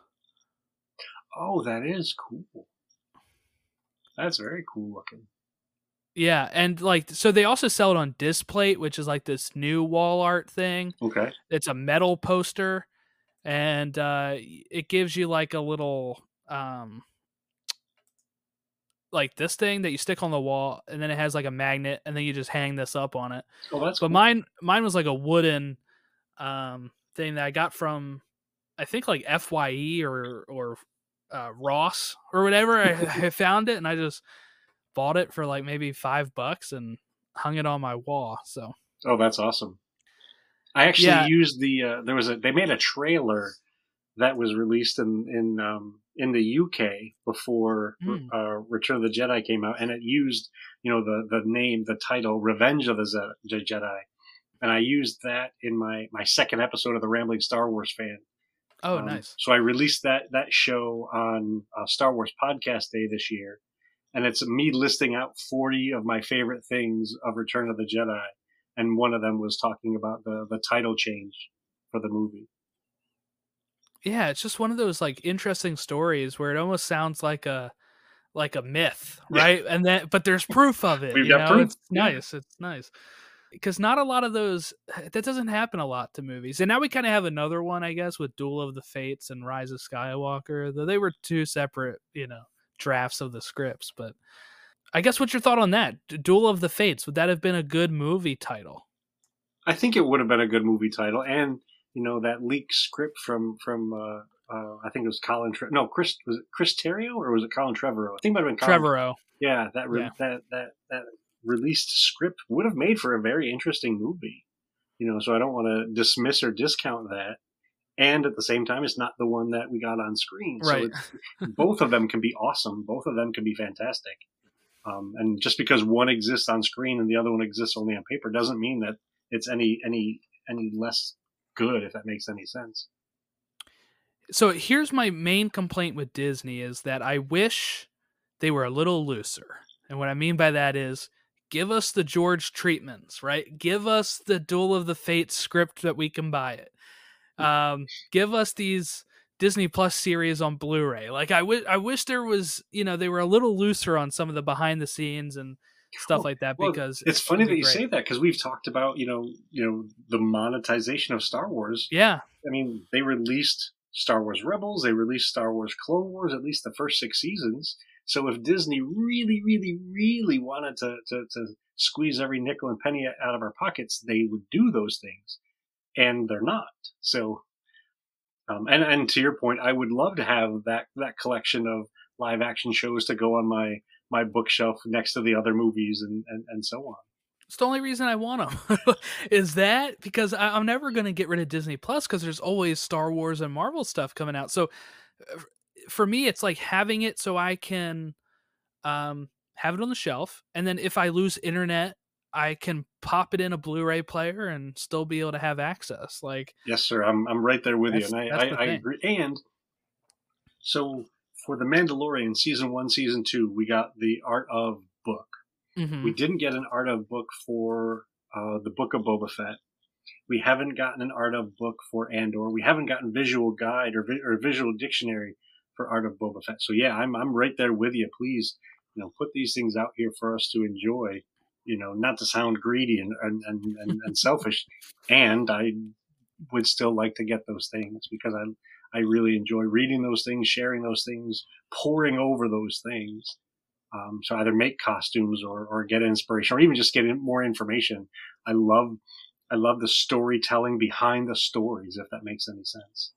Oh, that is cool. That's very cool looking. Yeah, and like so they also sell it on Displate, which is like this new wall art thing. Okay. It's a metal poster and uh it gives you like a little um like this thing that you stick on the wall and then it has like a magnet and then you just hang this up on it. Oh, that's But cool. mine mine was like a wooden um thing that I got from I think like FYE or or uh, Ross or whatever. I, I found it and I just bought it for like maybe five bucks and hung it on my wall. So Oh, that's awesome. I actually Yeah. used the uh, there was a they made a trailer that was released in in um, in the UK before Hmm. uh, Return of the Jedi came out, and it used you know the the name the title Revenge of the Ze- the Jedi, and I used that in my my second episode of the Rambling Star Wars fan. oh Um, nice. So I released that that show on uh, Star Wars Podcast Day this year, and it's me listing out forty of my favorite things of Return of the Jedi, and one of them was talking about the the title change for the movie. Yeah, it's just one of those like interesting stories where it almost sounds like a like a myth, Yeah. right? And then but there's proof of it. We've you got know? proof, It's yeah. nice. It's nice. Because not a lot of those that doesn't happen a lot to movies. And now we kind of have another one, I guess, with Duel of the Fates and Rise of Skywalker. Though they were two separate, you know, drafts of the scripts. But I guess what's your thought on that? Duel of the Fates, would that have been a good movie title? I think it would have been a good movie title, and you know that leaked script from from uh, uh, I think it was Colin Tre- no Chris was it Chris Terrio or was it Colin Trevorrow? I think it might have been Colin Trevorrow. Yeah, that re- Yeah. that that that released script would have made for a very interesting movie. You know, so I don't want to dismiss or discount that. And at the same time, it's not the one that we got on screen. So Right. it's, both of them can be awesome. Both of them can be fantastic. Um, and just because one exists on screen and the other one exists only on paper doesn't mean that it's any any any less good. If that makes any sense. so here's my main complaint with Disney is that I wish they were a little looser. And what I mean by that is give us the George treatments, right? Give us the Duel of the Fates script that we can buy it. Um, give us these Disney Plus series on Blu-ray. Like I wish I wish there was, you know, they were a little looser on some of the behind the scenes and stuff like that Well, because it's it funny that you great. say that because we've talked about you know you know the monetization of Star Wars. Yeah, I mean, they released Star Wars Rebels, they released Star Wars Clone Wars, at least the first six seasons. So if Disney really, really, really wanted to, to, to squeeze every nickel and penny out of our pockets, they would do those things. And they're not. So, um, and, and to your point, I would love to have that, that collection of live action shows to go on my, my bookshelf next to the other movies and, and, and so on. It's the only reason I want them. is that because I, I'm never going to get rid of Disney Plus because there's always Star Wars and Marvel stuff coming out. So uh, for me, it's like having it so I can um, have it on the shelf, and then if I lose internet, I can pop it in a Blu-ray player and still be able to have access. Like Yes, sir. I'm I'm right there with you, and I, I, I agree. And so for the Mandalorian season one, season two, we got the art of book. mhm. We didn't get an art of book for uh, the book of Boba Fett. We haven't gotten an art of book for Andor. We haven't gotten visual guide or, vi- or visual dictionary for art of Boba Fett. So yeah, I'm I'm right there with you. Please, you know, put these things out here for us to enjoy. You know, not to sound greedy and and and, and, selfish. And I would still like to get those things because I I really enjoy reading those things, sharing those things, poring over those things. Um, so either make costumes or, or get inspiration or even just get in more information. I love, I love the storytelling behind the stories, if that makes any sense.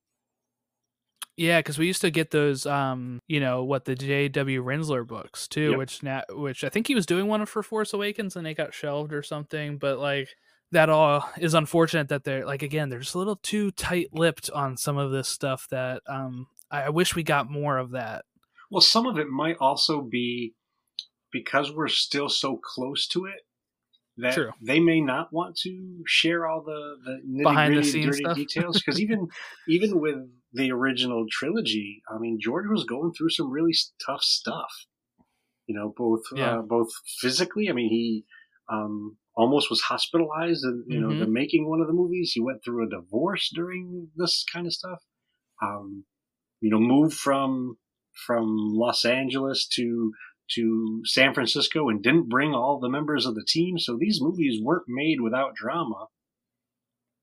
Yeah, because we used to get those, um, you know, what the J.W. Rinzler books too, Yep. which now, which I think he was doing one for Force Awakens and they got shelved or something. But like that all is unfortunate that they're like again they're just a little too tight-lipped on some of this stuff that um I, I wish we got more of that. Well, some of it might also be because we're still so close to it that True. they may not want to share all the, the behind the scenes dirty stuff. details. Because even even with the original trilogy, I mean, George was going through some really tough stuff. You know, both Yeah. uh, both physically. I mean, he um, almost was hospitalized, and you know, Mhm. the making one of the movies. He went through a divorce during this kind of stuff. Um, you know, moved from from Los Angeles to to San Francisco and didn't bring all the members of the team. So these movies weren't made without drama.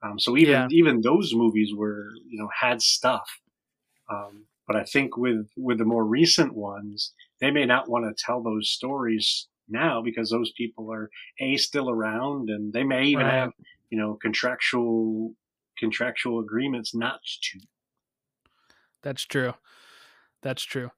Um, so even Yeah. even those movies were you know had stuff. Um, but I think with with the more recent ones, they may not want to tell those stories now because those people are a still around and they may even Right. have you know contractual contractual agreements not to. That's true. That's true.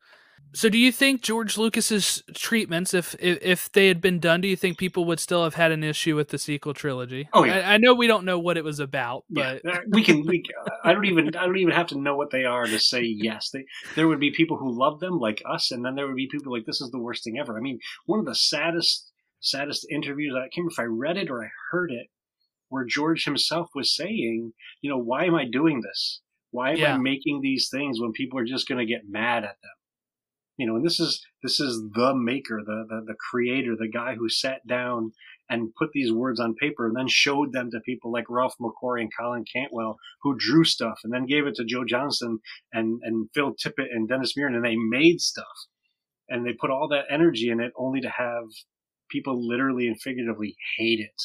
So, do you think George Lucas's treatments, if, if if they had been done, do you think people would still have had an issue with the sequel trilogy? Oh, yeah. I, I know we don't know what it was about, but yeah, we can. We, I don't even. I don't even have to know what they are to say yes. They, there would be people who love them like us, and then there would be people like this is the worst thing ever. I mean, one of the saddest, saddest interviews I can't remember if I read it or I heard it, where George himself was saying, you know, why am I doing this? Why am Yeah. I making these things when people are just going to get mad at them? You know, and this is this is the maker, the, the the creator, the guy who sat down and put these words on paper and then showed them to people like Ralph McQuarrie and Colin Cantwell who drew stuff and then gave it to Joe Johnston and, and Phil Tippett and Dennis Muren and they made stuff and they put all that energy in it only to have people literally and figuratively hate it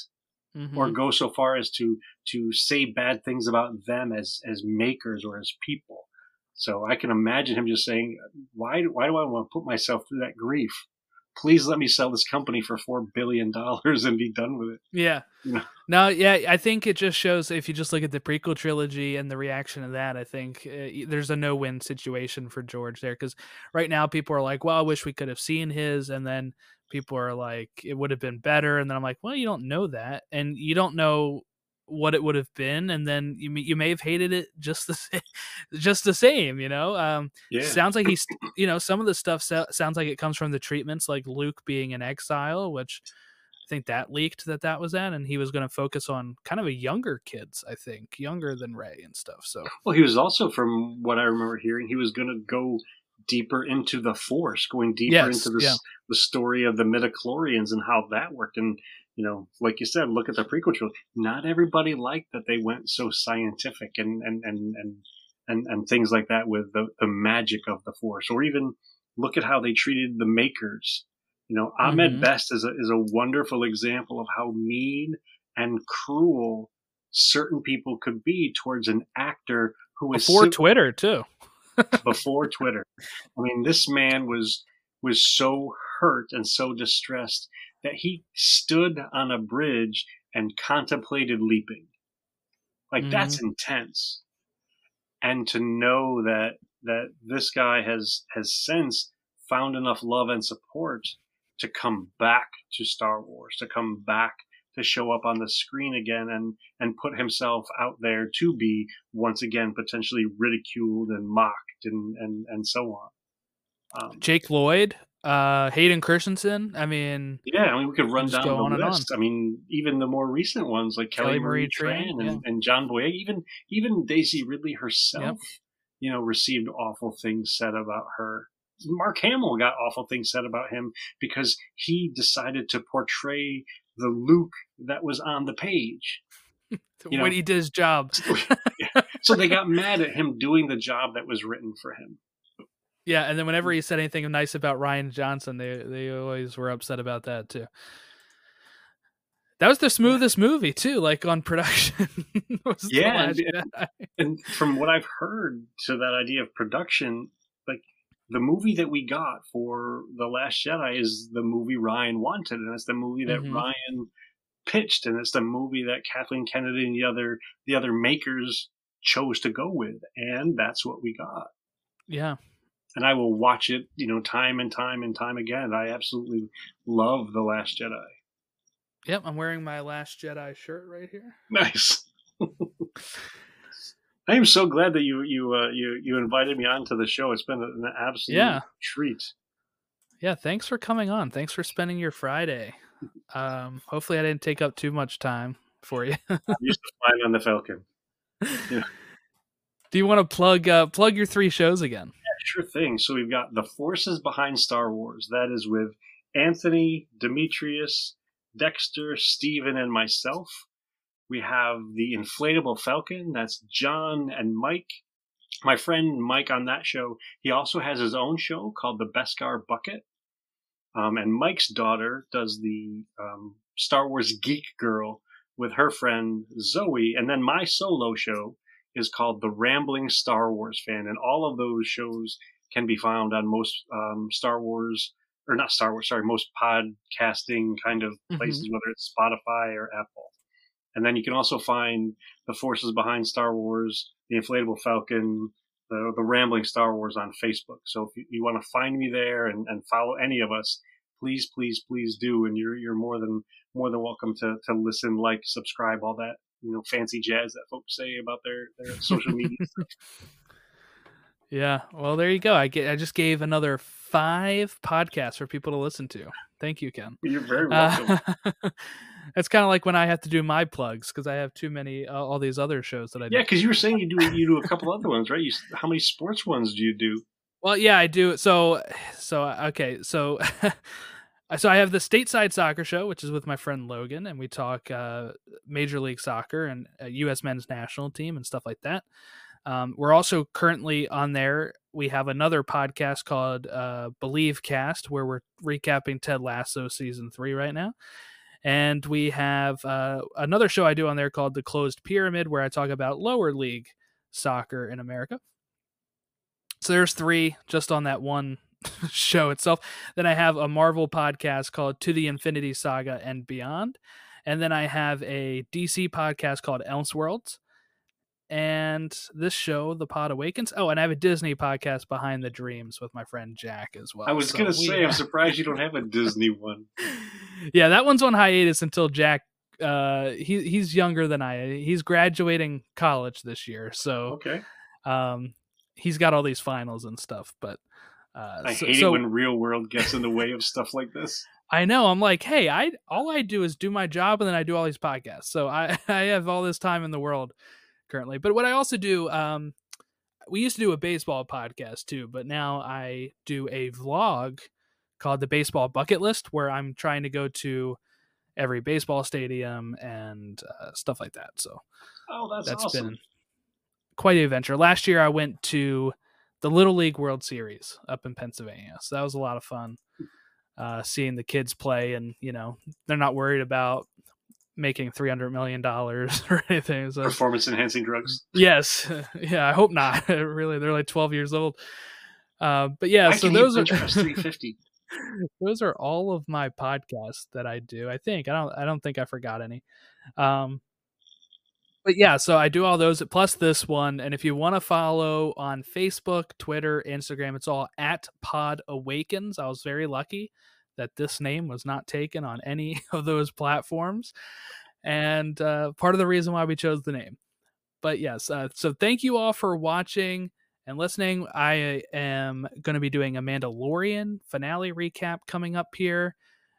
Mhm. or go so far as to to say bad things about them as as makers or as people. So I can imagine him just saying, "Why do, why do I want to put myself through that grief? Please let me sell this company for four billion dollars and be done with it." yeah. No. No, yeah, I think it just shows if you just look at the prequel trilogy and the reaction to that, I think uh, there's a no-win situation for George there because right now people are like, "Well, I wish we could have seen his," and then people are like, "It would have been better," and then I'm like, "Well, you don't know that, and you don't know what it would have been, and then you may, you may have hated it just the same, just the same, you know." Um, Yeah, Sounds like he's, you know, some of the stuff so- sounds like it comes from the treatments, like Luke being in exile, which I think that leaked that that was that, and he was going to focus on kind of a younger kids, I think, younger than Rey and stuff. So Well, he was also, from what I remember hearing, he was going to go deeper into the Force, going deeper Yes, into the, yeah. the story of the midichlorians and how that worked. And, you know, like you said, look at the prequel trilogy. Not everybody liked that they went so scientific and, and, and, and, and, and things like that with the, the magic of the Force. Or even look at how they treated the makers. You know, Ahmed Mhm. Best is a, is a wonderful example of how mean and cruel certain people could be towards an actor who was before Twitter too. before Twitter. I mean, this man was was so hurt and so distressed that he stood on a bridge and contemplated leaping. Like that's intense. And to know that that this guy has has since found enough love and support to come back to Star Wars, to come back to show up on the screen again and and put himself out there to be once again potentially ridiculed and mocked and and and so on. Um, Jake Lloyd, uh, Hayden Christensen. I mean, yeah, I mean we could run down the on. list. I mean, even the more recent ones like Kelly, Kelly Marie Tran Tran, and, yeah. and John Boyega, even even Daisy Ridley herself, you know, received awful things said about her. Mark Hamill got awful things said about him because he decided to portray the Luke that was on the page. When know- he did his job. So they got mad at him doing the job that was written for him. Yeah, and then whenever he said anything nice about Rian Johnson, they they always were upset about that too. That was the smoothest movie too, like on production. was Yeah, and- and from what I've heard to that idea of production, like the movie that we got for The Last Jedi is the movie Rian wanted, and it's the movie that Mhm. Ryan pitched, and it's the movie that Kathleen Kennedy and the other the other makers chose to go with, and that's what we got. yeah. And I will watch it, you know, time and time and time again. I absolutely love The Last Jedi. Yep, I'm wearing my Last Jedi shirt right here. Nice. I am so glad that you you uh, you you invited me onto the show. It's been an absolute Yeah. treat. Yeah, thanks for coming on. Thanks for spending your Friday. Um, hopefully, I didn't take up too much time for you. I'm used to flying on the Falcon. Do you want to plug uh, plug your three shows again? Sure thing. So we've got the forces behind Star Wars. That is with Anthony, Demetrius, Dexter, Steven, and myself. We have the inflatable Falcon. That's John and Mike. My friend Mike on that show, he also has his own show called the Beskar Bucket. Um, and Mike's daughter does the um, Star Wars Geek Girl with her friend Zoe. And then my solo show is called The Rambling Star Wars Fan. And all of those shows can be found on most um, Star Wars, or not Star Wars, sorry, most podcasting kind of Mhm. places, whether it's Spotify or Apple. And then you can also find the forces behind Star Wars, the Inflatable Falcon, the, the Rambling Star Wars on Facebook. So if you, you want to find me there and, and follow any of us, please, please, please do. And you're you're more than more than welcome to to listen, like, subscribe, all that you know fancy jazz that folks say about their their social media. Yeah. Well, there you go. I get. I just gave another five podcasts for people to listen to. Thank you, Ken. you're very welcome. Uh, it's kind of like when I have to do my plugs because I have too many uh, all these other shows that I do. yeah, because you were saying you do you do a couple other ones, right? You, how many sports ones do you do? Well, yeah, I do. So, so okay, so, so I have the stateside soccer show, which is with my friend Logan, and we talk uh, Major League Soccer and uh, U.S. Men's National Team and stuff like that. Um, we're also currently on there. We have another podcast called uh, Believe Cast, where we're recapping Ted Lasso season three right now. And we have uh, another show I do on there called The Closed Pyramid, where I talk about lower league soccer in America. So there's three just on that one show itself. Then I have a Marvel podcast called To the Infinity Saga and Beyond. And then I have a DC podcast called Elseworlds. And this show, The Pod Awakens. Oh, and I have a Disney podcast, Behind the Dreams, with my friend Jack as well. I was So gonna we say, I'm surprised you don't have a Disney one. yeah, that one's on hiatus until Jack. Uh, he he's younger than I. He's graduating college this year, so Okay, um, he's got all these finals and stuff. But uh, I so, hate so it when real world gets in the way of stuff like this. I know. I'm like, hey, I all I do is do my job, and then I do all these podcasts. So I I have all this time in the world currently. But what I also do, um, we used to do a baseball podcast too, but now I do a vlog called the Baseball Bucket List, where I'm trying to go to every baseball stadium and uh, stuff like that. So Oh, that's, that's awesome. been quite an adventure. Last year, I went to the Little League World Series up in Pennsylvania, so that was a lot of fun. Uh, seeing the kids play, and you know they're not worried about making three hundred million dollars or anything. So Performance enhancing drugs. yes, yeah, I hope not. really, they're like twelve years old. Uh, but yeah, I so those are 350. those are all of my podcasts that I do. I think I don't I don't think I forgot any. Um but yeah, so I do all those plus this one and if you want to follow on Facebook, Twitter, Instagram, it's all at Pod Awakens. I was very lucky that this name was not taken on any of those platforms and uh, part of the reason why we chose the name. But yes, uh, so thank you all for watching and listening. I am going to be doing a Mandalorian finale recap coming up here,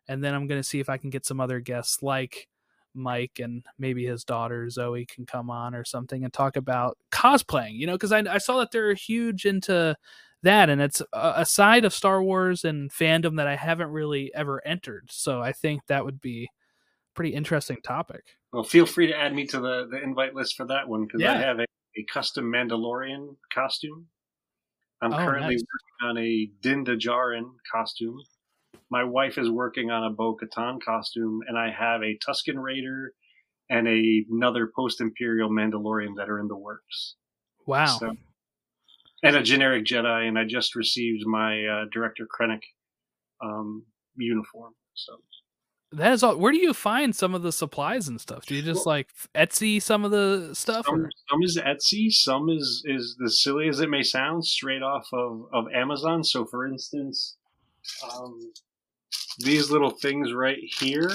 and then I'm going to see if I can get some other guests like Mike and maybe his daughter Zoe can come on or something and talk about cosplaying. You know, because I, I saw that they're huge into that, and it's a, a side of Star Wars and fandom that I haven't really ever entered. So I think that would be a pretty interesting topic. Well, feel free to add me to the, the invite list for that one because I have a, a custom Mandalorian costume. I'm Oh, currently nice. working on a Din Djarin costume. My wife is working on a Bo Katan costume, and I have a Tusken Raider and a, another post Imperial Mandalorian that are in the works. Wow. So, and a generic Jedi, and I just received my uh, Director Krennic um, uniform. So That is all. Where do you find some of the supplies and stuff? Do you just like Etsy some of the stuff? some, some is Etsy, some is is as silly as it may sound, straight off of of Amazon. So, for instance, um, these little things right here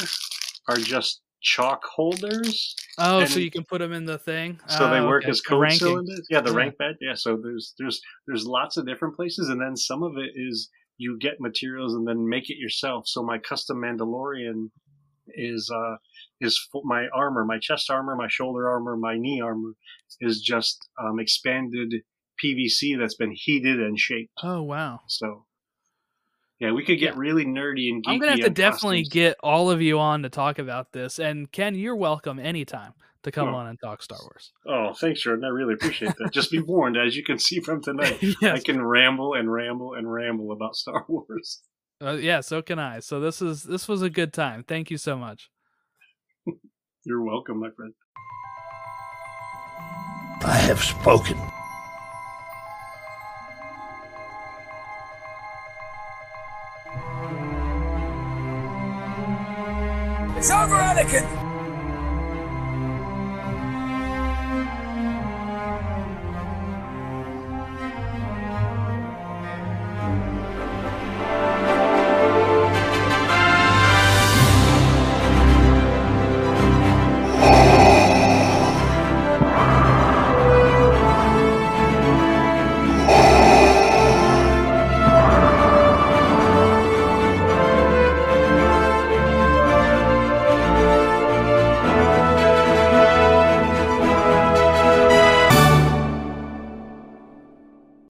are just chalk holders. Oh, so you can put them in the thing. so they Oh, work okay. as code cylinders. Yeah, the Yeah. rank bed. Yeah, so there's there's there's lots of different places, and then some of it is you get materials and then make it yourself. So my custom Mandalorian is uh is my armor, my chest armor, my shoulder armor, my knee armor is just um, expanded PVC that's been heated and shaped. Oh wow. So yeah, we could get Yeah. really nerdy and geeky. I'm gonna have to definitely costumes. get all of you on to talk about this. And Ken, you're welcome anytime to come Oh. on and talk Star Wars. Oh, thanks, Jordan. I really appreciate that. Just be warned, as you can see from tonight, I can ramble and ramble and ramble about Star Wars. Uh, yeah, so can I. So this is this was a good time. Thank you so much. You're welcome, my friend. I have spoken. Over, Anakin!